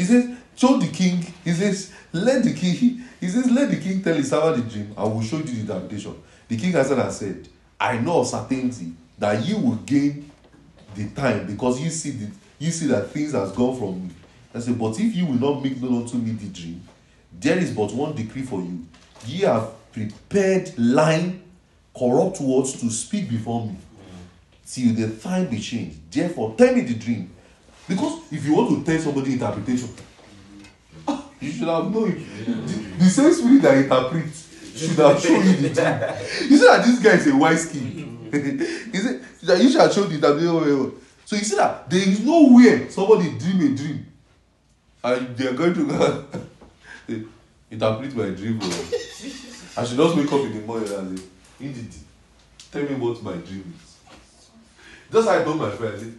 Speaker 1: He says, show the king. He says, let the king. He says, let the king tell his servant the dream. I will show you the interpretation. The king answered and said, I know of certainty that you will gain the time because you see the you see that things has gone from me. I say, but if you will not make known unto me the dream, there is but one decree for you. Ye have prepared line, corrupt words to speak before me, till the time be changed. Therefore, tell me the dream. Because if you want to tell somebody interpretation, ah, you should have known. The, the same spirit that interprets should have shown you the dream. You see that this guy is a wise king. he said that you shall show the interpretation. So you see that there is nowhere somebody dream a dream and they are going to go interpret my dream for I should just wake up in the morning and say, Indeed, tell me what my dream is. Just like I told my friend, I said,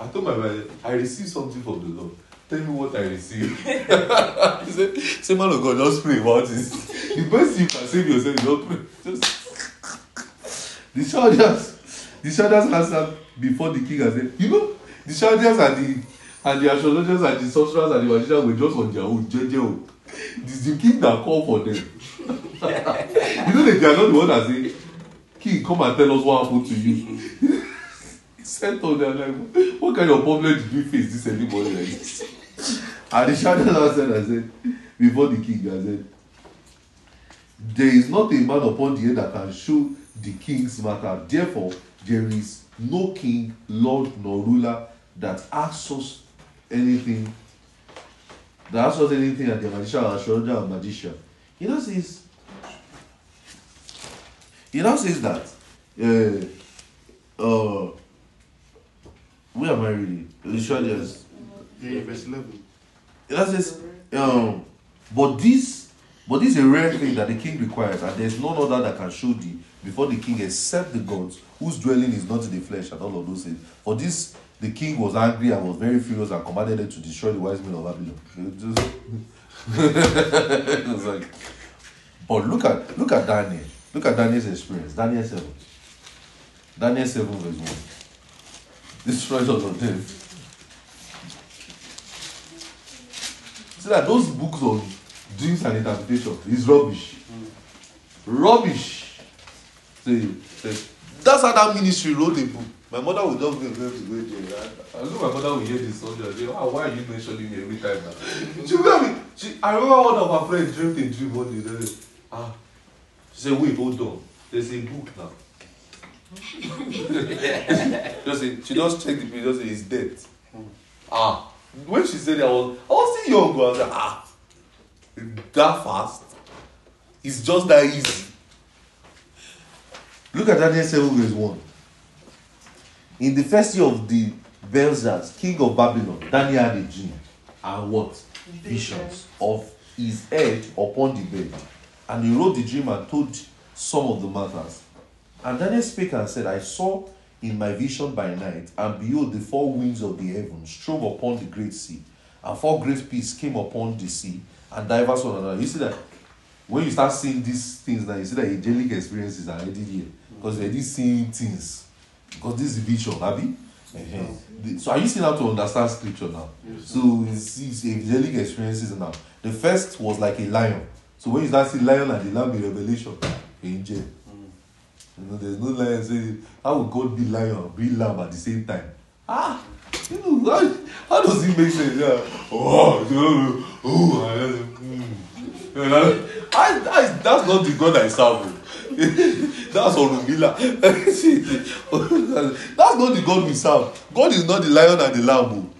Speaker 1: I told my friend, I received something from the Lord. Tell me what I received. he said, say man of God, just pray about this. The best you can save yourself is not pray. Just the soldiers, the soldiers answered before the king and said, you know, the soldiers and the and the astrologers and the sorcerers and the magicians were just on their own, jeje. This the king that called for them. you know that they are not the one that say, King, come and tell us what happened to you. He to them, like, what kind of problem did you face this early morning like this? And the shadow answered and said, before the king, I said, there is not a man upon the earth that can show the king's matter. Therefore, there is no king, lord, nor ruler that asks us anything, that asks us anything at the magician astrologer or magician. He now says, he now says that, uh, uh, where am I reading? Soldiers.
Speaker 2: Yeah, verse 11.
Speaker 1: It now says, um, but this, but this is a rare thing that the king requires, and there is none other that can show thee before the king except the gods, whose dwelling is not in the flesh, and all of those things. For this, the king was angry and was very furious and commanded them to destroy the wise men of Babylon. Just- it was like, but look at look at Daniel. Look at Daniel's experience. Daniel seven. Daniel seven verse one. Destroy all of them. See that those books on dreams and interpretation is rubbish. Rubbish. See, see, that's how that ministry wrote a book. My mother would just go go to go there. I, I know my mother will hear this song and say, ah, why are you mentioning me every time now? she will me. She, I remember one of her friends dreamt a dream one day. Ah, she said, wait, hold on. There's a book now. just say, she just checked the just say, it's dead. Ah, when she said that, I was, I was still young. I was like, ah, that fast? It's just that easy. Look at Daniel 7 verse 1. In the first year of the Belshazzar, king of Babylon, Daniel had a dream and what? Visions of his head upon the bed. And he wrote the dream and told some of the matters. And Daniel spake and said, I saw in my vision by night, and behold, the four winds of the heaven strove upon the great sea, and four great peace came upon the sea, and divers one another. You see that when you start seeing these things now, you see that angelic experiences are already here. Because they're already seeing things. Because this is vision, Abby. Uh-huh. So are you still how to understand scripture now? So it's, it's angelic experiences now. The first was like a lion. So when you start seeing lion and the lamb in Revelation, angel. You know, there's no lion saying, how would God be lion be lamb at the same time? Ah, you know, how, how does it make sense? Yeah. Oh, oh, oh, I mm. You know, I, I, that's not the God I serve. that's Orumila. that's not the God we serve. God is not the lion and the lamb.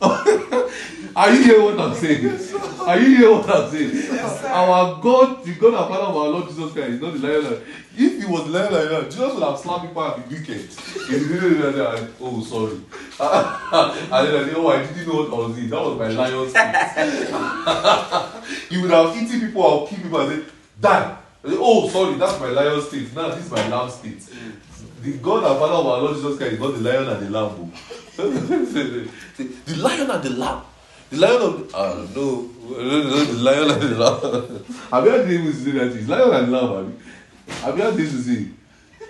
Speaker 1: Are you hearing what I'm saying? Are you hearing what I'm saying? our God, the God and Father of our Lord Jesus Christ, is not the lion. If he was the lion the Jesus would have slapped people at the weekend. He didn't do that, oh, sorry. and then I say, oh, I didn't know what I was eating. That was my lion's teeth. he would have eaten people or kill people and say, die. I oh, sorry, that's my lion's teeth. Now this is my lamb's teeth. The God and Father of our Lord Jesus Christ is not the lion and the lamb. oh. the lion and the lamb. The lion of the, uh, no, the lion and the lamb. Have you heard him say that? It's lion and lamb. Have you, heard this to say?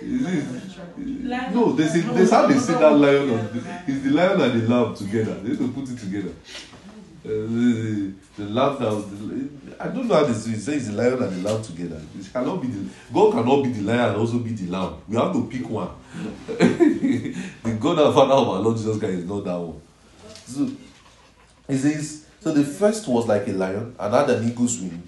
Speaker 1: Is it, no, they say, there's how they say that lion of the, it's the lion and the lamb together. They need to put it together. the lamb the, I don't know how this is. It says the lion and the lamb together. It cannot be the God cannot be the lion and also be the lamb. We have to pick one. the God and Father of our Lord Jesus Christ is not that one. So it says so the first was like a lion and had an eagle's wing.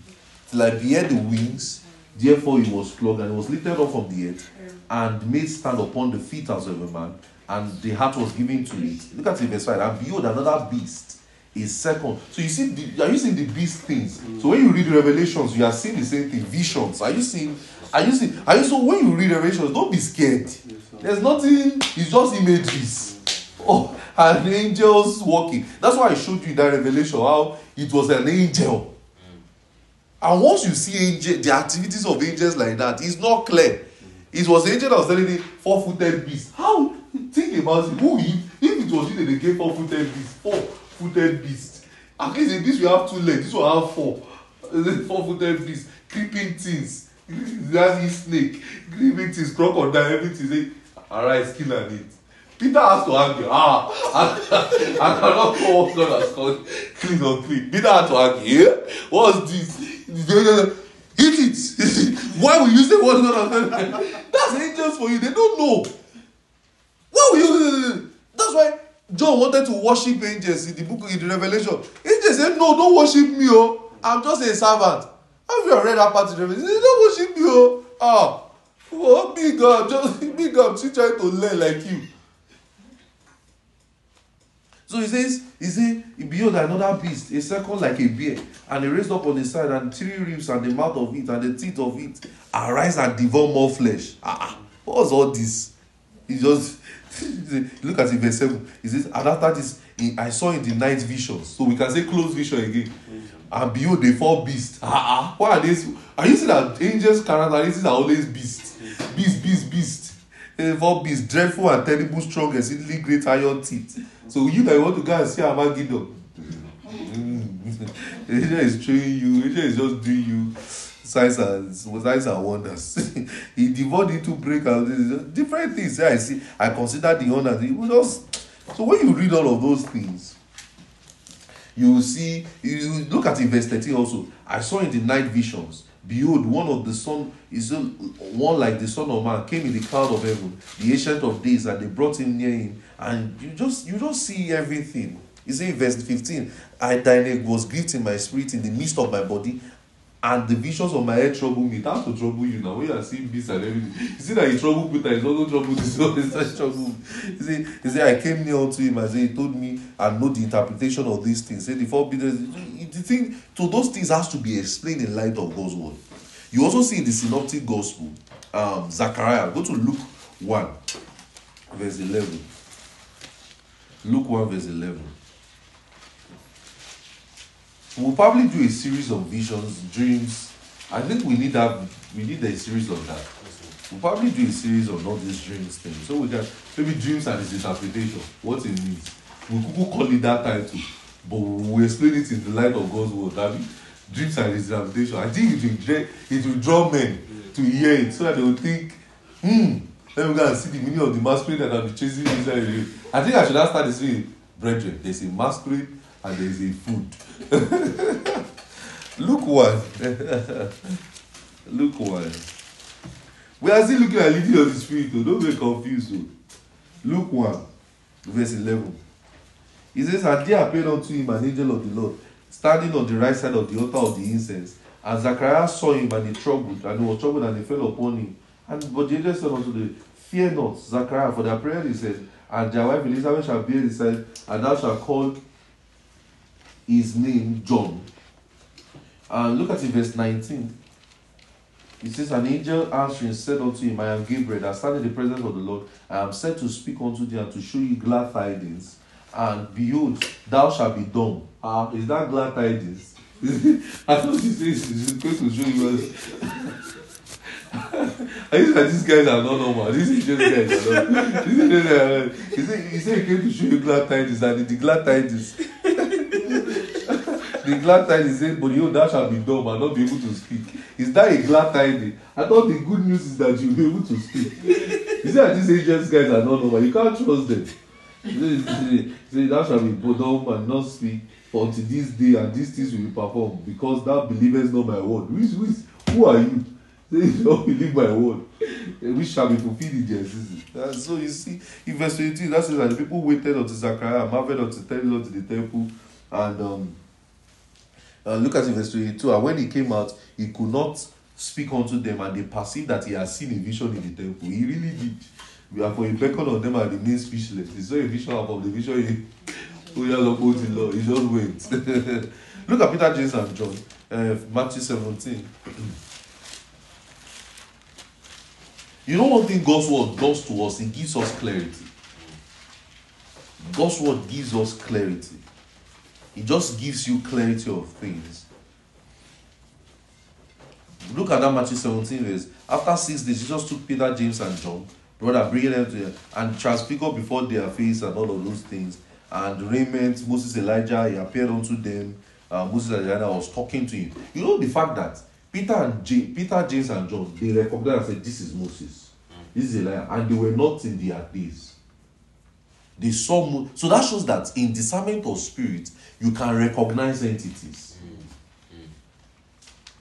Speaker 1: Till I beheld the wings, therefore he was flogged and was lifted up from the earth and made stand upon the feet as of a man, and the heart was given to it. Look at it, verse 5. And behold, another beast is second. So you see, the, are you seeing the beast things? So when you read Revelations, you are seeing the same thing. Visions. Are you seeing? Are you seeing? Are you so when you read Revelations, don't be scared. There's nothing. It's just images. Oh, and angels walking. That's why I showed you that Revelation how it was an angel. And once you see angel, the activities of angels like that, it's not clear. It was the angel that was telling the four-footed beast. How? Think about it. Who if, if it was you that they gave four-footed beast, four-footed beast. At least in this we have two legs. This one have four. Four-footed beast, creeping things. That's snake, creeping things, crocodile, everything. Say, arise, kill and eat. Peter has to argue. Ah, I, I cannot call what God has called clean or clean. Peter had to argue. Yeah? What's this? Eat it. Why will you say what God has said? That's angels for you. They don't know. Why will you? That's why John wanted to worship angels in the book in the Revelation. Angels said, No, don't worship me. Oh, I'm just a servant. Have you read that part of the Revelation? They don't worship me. Oh, ah. Oh, big God, just big God, she trying to learn like you. So he says, he says, behold another beast, a second like a bear, and he raised up on the side, and three ribs, and the mouth of it, and the teeth of it arise and devour more flesh. Ah, ah. what was all this? He just look at it, verse 7. He says, and after this, I saw in the night visions. So we can say close vision again. And behold, the four beasts. Ah, ah. Why are these? Are you seeing that angels' characteristics are always beasts? Beast, beast, beast. Four beasts, dreadful and terrible, strong, exceedingly great iron teeth So you that want to go and see Armageddon. Angel is showing you, Angel is just doing you signs and signs and wonders. he devoured into break and different things. I see, I consider the honor. It was just so when you read all of those things, you see, you look at verse 13 also. I saw in the night visions. Behold, one of the son is one like the son of man came in the cloud of heaven, the ancient of days, and they brought him near him and you just you just see everything. You see verse 15, I died was grieved in my spirit in the midst of my body, and the visions of my head trouble me. That's to trouble you now. When you are seeing beasts and everything, you see that he troubled Peter, he's also troubled this one, trouble. You see, he said, I came near unto him and said, he told me I know the interpretation of these things. Say the four business. The thing to those things has to be explained in light of God's word. You also see in the synoptic gospel, um, Zachariah, go to Luke 1, verse 11. Luke 1, verse 11. We'll probably do a series of visions, dreams. I think we need that. We need a series of that. We'll probably do a series of all these dreams things. So we can maybe dreams and its interpretation, what it means. We could call it that title, but we'll explain it in the light of God's word. That dreams and its interpretation. I think it will, it will draw men to hear it so that they will think, hmm, let me go and see the meaning of the masquerade that I'll be chasing inside I think I should have started way. Brethren, there's a masquerade and there's a food. Look one. Look one. We are still looking at leading of the spirit, though. Don't get confused. Though. Luke 1, verse 11. He says, And there appeared unto him an angel of the Lord, standing on the right side of the altar of the incense. And Zacharias saw him and he troubled, and he was troubled, and he fell upon him. And but the angel said unto them, Fear not, Zachariah, for their prayer he said, and their wife Elizabeth shall bear his and thou shalt call his name John. And look at it, verse 19. It says, An angel answering said unto him, I am Gabriel, I stand in the presence of the Lord. I am sent to speak unto thee and to show you glad tidings. And behold, thou shalt be dumb. Uh, is that glad tidings? I thought he says he's going to show you. I used that these guys are not normal. These just guys are. These guys are, he said he said he came to show you glad tidings and the glad tidings. The glad tidings said, but you thou shalt be dumb and not be able to speak. Is that a glad tidings? I thought the good news is that you'll be able to speak. You see that these agents guys are not normal. You can't trust them. He said, thou shalt be dumb and not speak. for until this day and these things will be performed because thou believest not my word who is who are you say you don't believe my word which shall be fulfilled in their season and so you see in verse twenty that says that the people waited until Zachariah marvelled until ten unto the temple and um uh, it verse twenty-two and when he came out he could not speak unto them and they perceived that he had seen a vision in the temple he really did for he beckoned on them and remained speechless he saw a vision from the vision he Oh, yeah, oh, the Lord. He just went. Look at Peter, James, and John. Uh, Matthew 17. You know one thing God's word does to us? It gives us clarity. God's word gives us clarity. It just gives you clarity of things. Look at that Matthew 17 verse. After six days, Jesus took Peter, James, and John, brother, bringing them to and transfigured before their face and all of those things. And raiment, Moses, Elijah, he appeared unto them. Uh, Moses and Elijah was talking to him. You know the fact that Peter and J- Peter, James, and John, they recognized and said, This is Moses. This is Elijah. And they were not in their days. They saw Mo- so that shows that in discernment of spirit, you can recognize entities.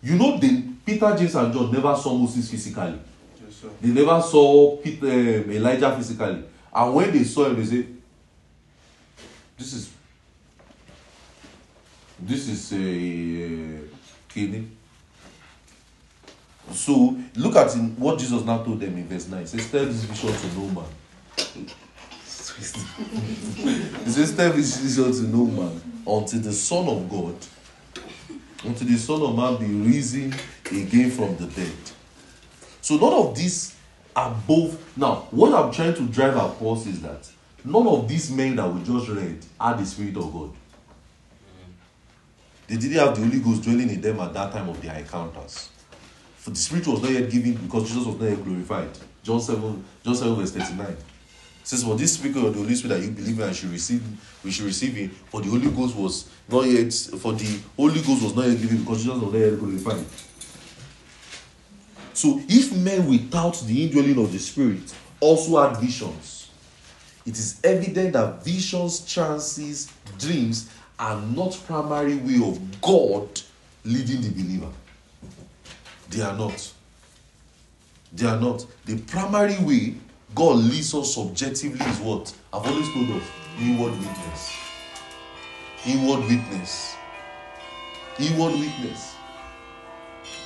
Speaker 1: You know, the Peter, James, and John never saw Moses physically.
Speaker 2: Yes.
Speaker 1: They never saw Peter, um, Elijah physically. And when they saw him, they say, This is this is a uh, kidney. So look at in what Jesus now told them in verse 9. He says, Tell this vision to no man. He says, Tell this vision to no man until the Son of God, until the Son of Man be risen again from the dead. So none of these are both. Now, what I'm trying to drive across is that none of these men that we just read are the Spirit of God. They didn't have the Holy Ghost dwelling in them at that time of their encounters. For the Spirit was not yet given because Jesus was not yet glorified. John 7, John 7 verse 39. Says, For this speaker of the Holy Spirit that you believe in and should receive, we should receive it. For the Holy Ghost was not yet, for the Holy Ghost was not yet given because Jesus was not yet glorified. So if men without the indwelling of the Spirit also had visions, it is evident that visions, trances, dreams are not primary way of God leading the believer. They are not. They are not. The primary way God leads us subjectively is what? I've always told us inward witness. Inward witness. Inward witness.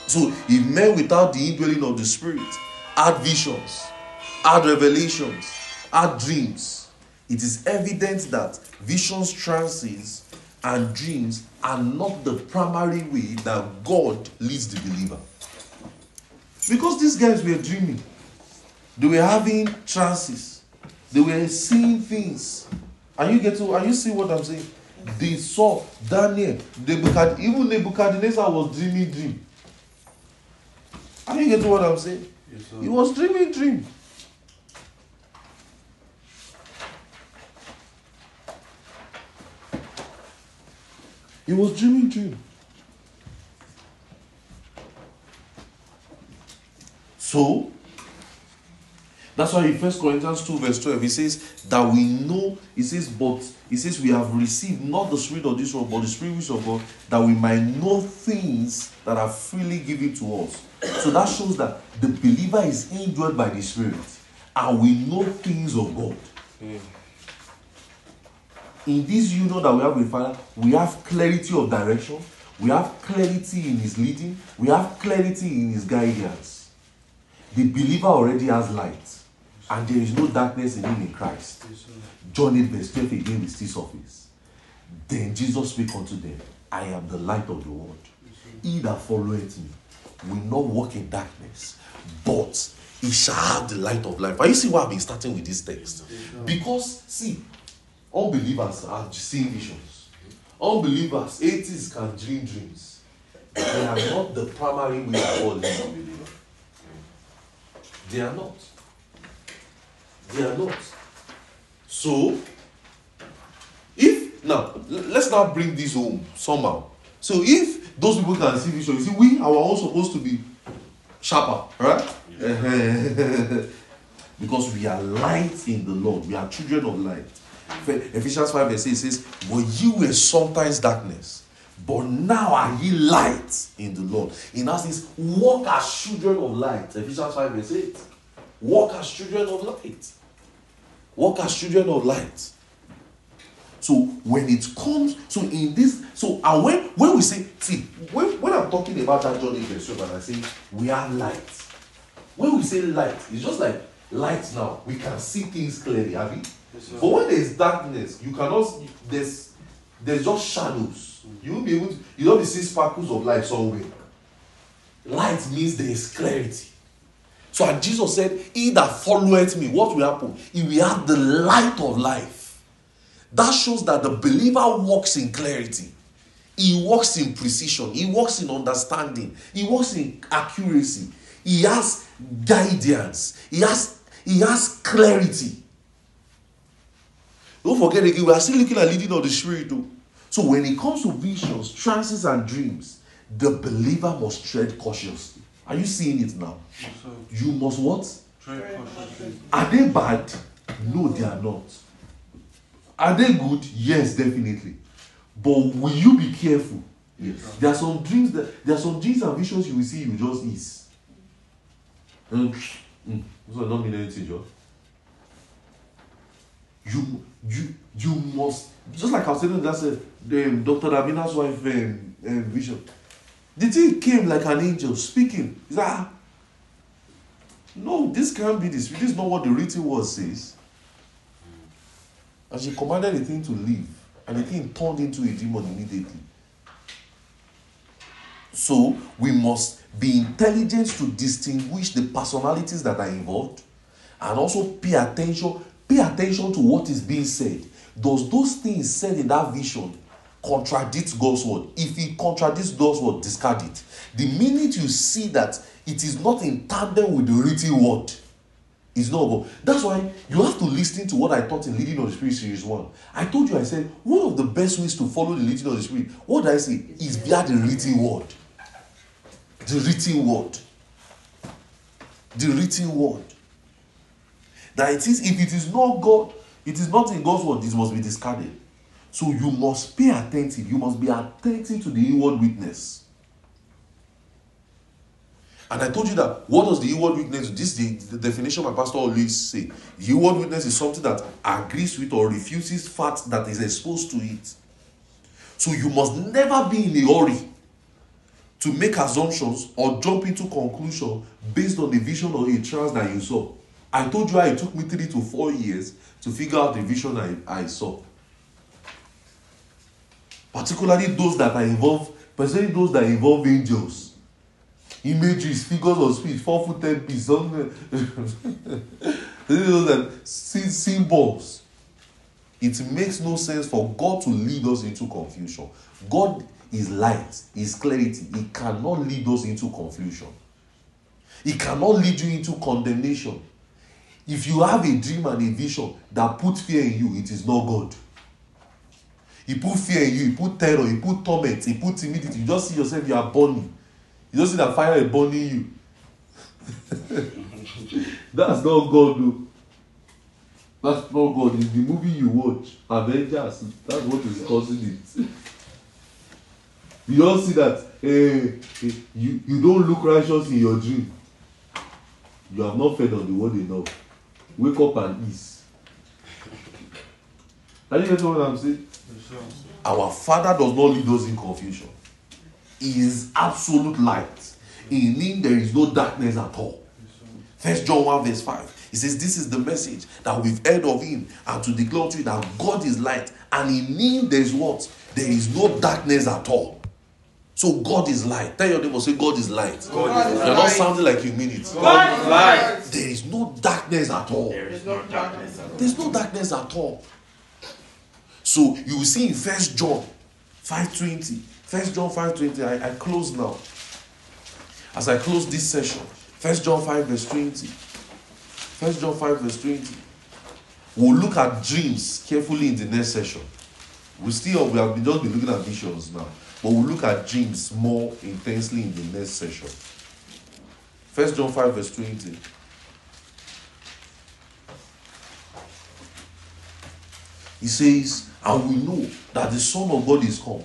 Speaker 1: So, if men without the indwelling of the Spirit had visions, had revelations, had dreams, it is evident that visions, trances, and dreams are not the primary way that God leads the believer. Because these guys were dreaming, they were having trances, they were seeing things. Are you getting? Are you seeing what I'm saying? They saw Daniel, Nebuchad, even Nebuchadnezzar was dreaming dream. Are you getting what I'm saying?
Speaker 2: Yes, sir.
Speaker 1: He was dreaming dream. He was dreaming dream. So that's why in First Corinthians 2, verse 12, he says that we know, he says, but he says we have received not the spirit of this world, but the spirit which of God, that we might know things that are freely given to us. So that shows that the believer is indwelt by the Spirit, and we know things of God. In this union that we have with Father, we have clarity of direction, we have clarity in His leading, we have clarity in His guidance. The believer already has light, and there is no darkness in him in Christ. John 8, verse 12 again with still surface. Then Jesus spake unto them, I am the light of the world. He that followeth me will not walk in darkness, but he shall have the light of life. Are you see why I've been starting with this text? Because, see, unbelievers are seeing visions. Unbelievers, atheists can dream dreams. They are not the primary way of the believer. They are not. They are not. So, if now let's now bring this home somehow. So if those people can see vision, you see, we are all supposed to be sharper, right? because we are light in the Lord. We are children of light. Ephesians 5 verse 8 says, But you were sometimes darkness, but now are ye light in the Lord. In says, walk as children of light. Ephesians 5 verse 8. Walk as children of light. Walk as children of light. So when it comes, so in this, so and when when we say, see, when, when I'm talking about that John 8 verse 12, and I say we are light. When we say light, it's just like light now. We can see things clearly, have you? but when there's darkness, you cannot there's there's just shadows. You will be able to, you don't see sparkles of light somewhere. Light means there is clarity. So and Jesus said, He that followeth me, what will happen? He will have the light of life. That shows that the believer walks in clarity. He walks in precision. He walks in understanding. He walks in accuracy. He has guidance. He has, he has clarity. Don't forget again, we are still looking at leading of the spirit though. So when it comes to visions, trances, and dreams, the believer must tread cautiously. Are you seeing it now? You must what? Are they bad? No, they are not. Are they good? Yes, definitely. But will you be careful? Yes. There are some dreams that there are some dreams and visions you will see you just ease. Mm, mm, this one don't mean anything, Joe. You you you must just like I was saying that's a the um, Dr. Damina's wife um, um, vision. The thing came like an angel speaking. He's like, ah, no, this can't be this. This is not what the written word says. And she commanded the thing to leave, and the thing turned into a demon immediately. So we must be intelligent to distinguish the personalities that are involved and also pay attention pay attention to what is being said does those things said in that vision contradict god's word if it contradicts god's word discard it the minute you see that it is not in tandem with the written word it's not God. That's why you have to listen to what I taught in Leading of the Spirit Series 1. I told you, I said, one of the best ways to follow the leading of the Spirit, what I say? Is via the written word. The written word. The written word. That it is, if it is not God, it is not in God's word, this must be discarded. So you must be attentive. You must be attentive to the inward witness. And I told you that what does the inward witness? This is the, the definition my pastor always say. The inward witness is something that agrees with or refuses fact that is exposed to it. So you must never be in a hurry to make assumptions or jump into conclusion based on the vision or a trance that you saw. I told you it took me three to four years to figure out the vision I, I saw. Particularly those that are involved, particularly those that involve angels images, figures of speech, four foot ten piece, symbols. It makes no sense for God to lead us into confusion. God is light, is clarity. He cannot lead us into confusion. He cannot lead you into condemnation. If you have a dream and a vision that put fear in you, it is not God. He put fear in you, he put terror, he put torment, he put timidity. You just see yourself, you are burning. You don't see that fire is burning you. That's not God, though. That's not God. It's the movie you watch, Avengers. That's what is causing it. you don't see that uh, you, you don't look righteous in your dream. You have not fed on the word enough. Wake up and ease. Are you getting what I'm saying? Our Father does not lead us in confusion He is absolute light. In him there is no darkness at all. First John 1 verse 5. He says, This is the message that we've heard of him, and to declare to you that God is light, and in him there is what? There is no darkness at all. So God is light. Tell your neighbor, say God is light. God is You're not sounding like you mean it.
Speaker 3: God is light.
Speaker 1: There is no darkness at all.
Speaker 3: There is no darkness at all.
Speaker 1: There's no darkness at all. So you will see in First John 5:20 First John 5.20, I, I close now. As I close this session, First John 5 verse 20. First John 5 verse 20. We'll look at dreams carefully in the next session. We still we have just been looking at visions now, but we'll look at dreams more intensely in the next session. First John 5 verse 20. He says, and we know that the Son of God is come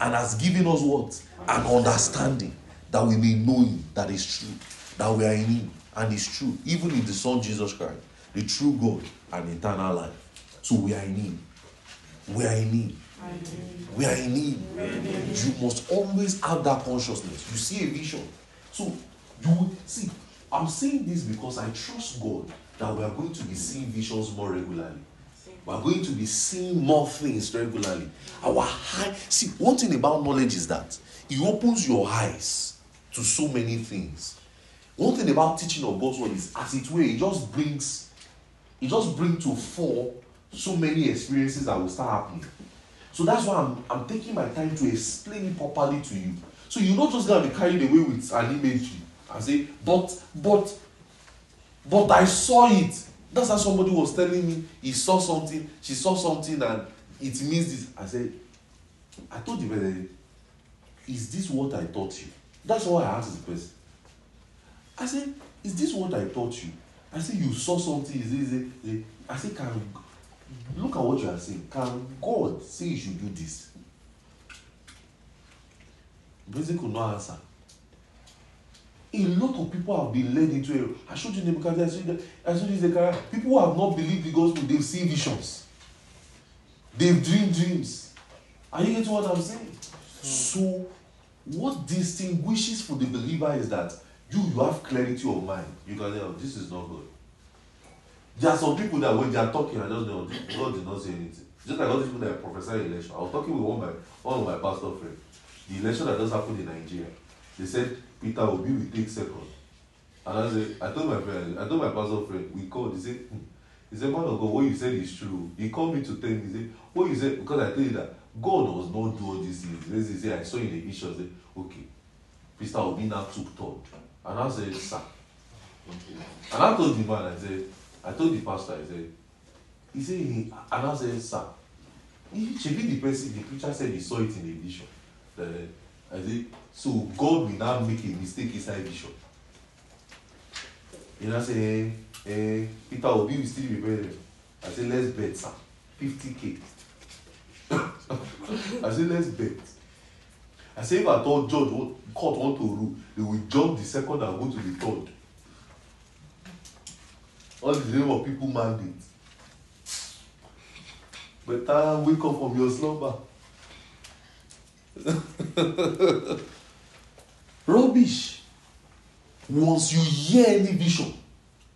Speaker 1: and has given us what? An understanding that we may know him, that is true, that we are in him, and is true, even in the Son Jesus Christ, the true God and eternal life. So we are in him. We are in him. We are in him. You must always have that consciousness. You see a vision. So you see. I'm saying this because I trust God that we are going to be seeing visions more regularly. We are going to be seeing more things regularly. Our high see one thing about knowledge is that it opens your eyes to so many things. One thing about teaching of God's word is as it were, it just brings it just brings to fore so many experiences that will start happening. So that's why I'm, I'm taking my time to explain it properly to you. So you're not just gonna be carried away with an imagery and say, but but but I saw it. That's how somebody was telling me he saw something, she saw something, and it means this. I said, I told the person, is this what I taught you? That's why I asked the person. I said, is this what I taught you? I said, you saw something. Is this, is this? I said, can look at what you are saying. Can God say you should do this? The person could not answer. A lot of people have been led into it. I showed you Nebuchadnezzar, I showed you, I showed you Zechariah. People who have not believed the gospel, they've seen visions. They've dreamed dreams. Are you getting what I'm saying? So, what distinguishes for the believer is that you you have clarity of mind. You can tell oh, this is not good. There are some people that when they are talking, I don't know, God did not say anything. Just like all these people that prophesy election. I was talking with one of my one of my pastor friends. The election that just happened in Nigeria. They said Peter Obi will take second. And I said, I told my friend, I told my pastor friend, we called, he said, hmm. he said, man of God, what you said is true. He called me to tell me, he said, what you said, because I told you that God does not do all these things. He said, I saw in the vision, I said, okay. Peter Obi now took third. And I said, sir. And I told the man, I said, I told the pastor, I said, he said, he, and I said, sir, he should be the person, the preacher said he saw it in the vision. I said, so God will now make a mistake inside vision. You know, say, eh, Peter Obi will still be better. I said, let's bet, sir. 50k. I said, let's bet. I said, if I thought judge court want to rule, they will jump the second and go to the third. All the name of people mandate. Better wake up from your slumber. Rubbish. Once you hear any vision,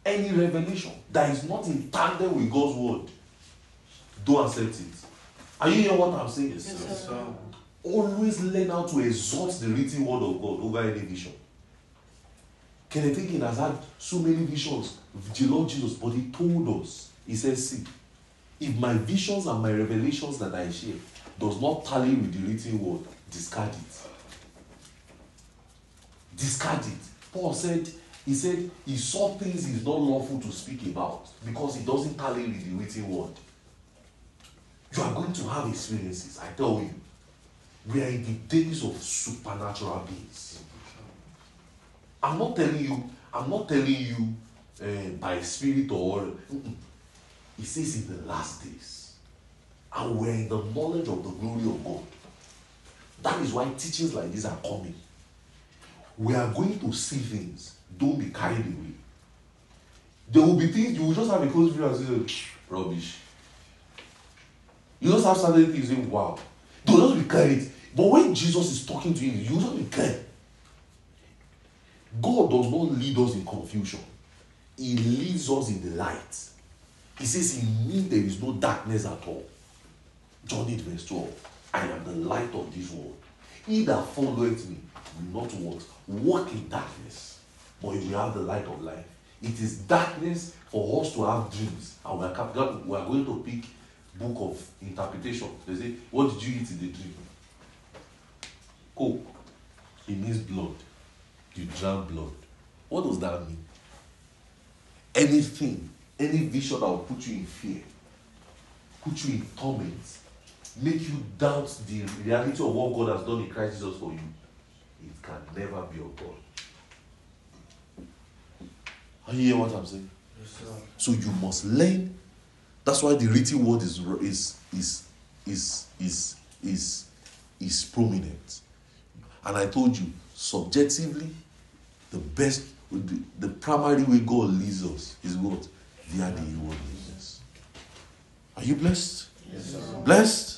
Speaker 1: any revelation that is not in tandem with God's word, don't accept it. Are you hearing what I'm saying?
Speaker 3: Yes, sir.
Speaker 1: Always learn how to exalt the written word of God over any vision. Kenneth Hagin has had so many visions of the Lord Jesus, but he told us, he says, see, if my visions and my revelations that I share does not tally with the written word, discard it. Discard it. Paul said, he said he saw things he's not lawful to speak about because it doesn't tally with the written word. You are going to have experiences, I tell you. We are in the days of supernatural beings. I'm not telling you, I'm not telling you uh, by spirit or it says in the last days. And we're in the knowledge of the glory of God. That is why teachings like these are coming. We are going to see things. Don't be carried away. There will be things you will just have a close view and say, rubbish. You just have certain things saying, wow. Don't just be carried. But when Jesus is talking to you, you just be carried. God does not lead us in confusion. He leads us in the light. He says, In me there is no darkness at all. John 8, verse 12. I am the light of this world. He that followeth me will not walk, walk in darkness, but he will have the light of life. It is darkness for us to have dreams. And we are, we are going to pick book of interpretation. They say, What did you eat in the dream? Coke. It means blood. You drank blood. What does that mean? Anything, any vision that will put you in fear, put you in torment, make you doubt the reality of what God has done in Christ Jesus for you, it can never be of God. Are you hear what I'm saying?
Speaker 3: Yes, sir.
Speaker 1: So you must learn That's why the written word is is is is is is is prominent. And I told you, subjectively, the best, the, the primary way God leads us is what? Via the inward witness. Are you blessed?
Speaker 3: Yes, sir.
Speaker 1: Blessed?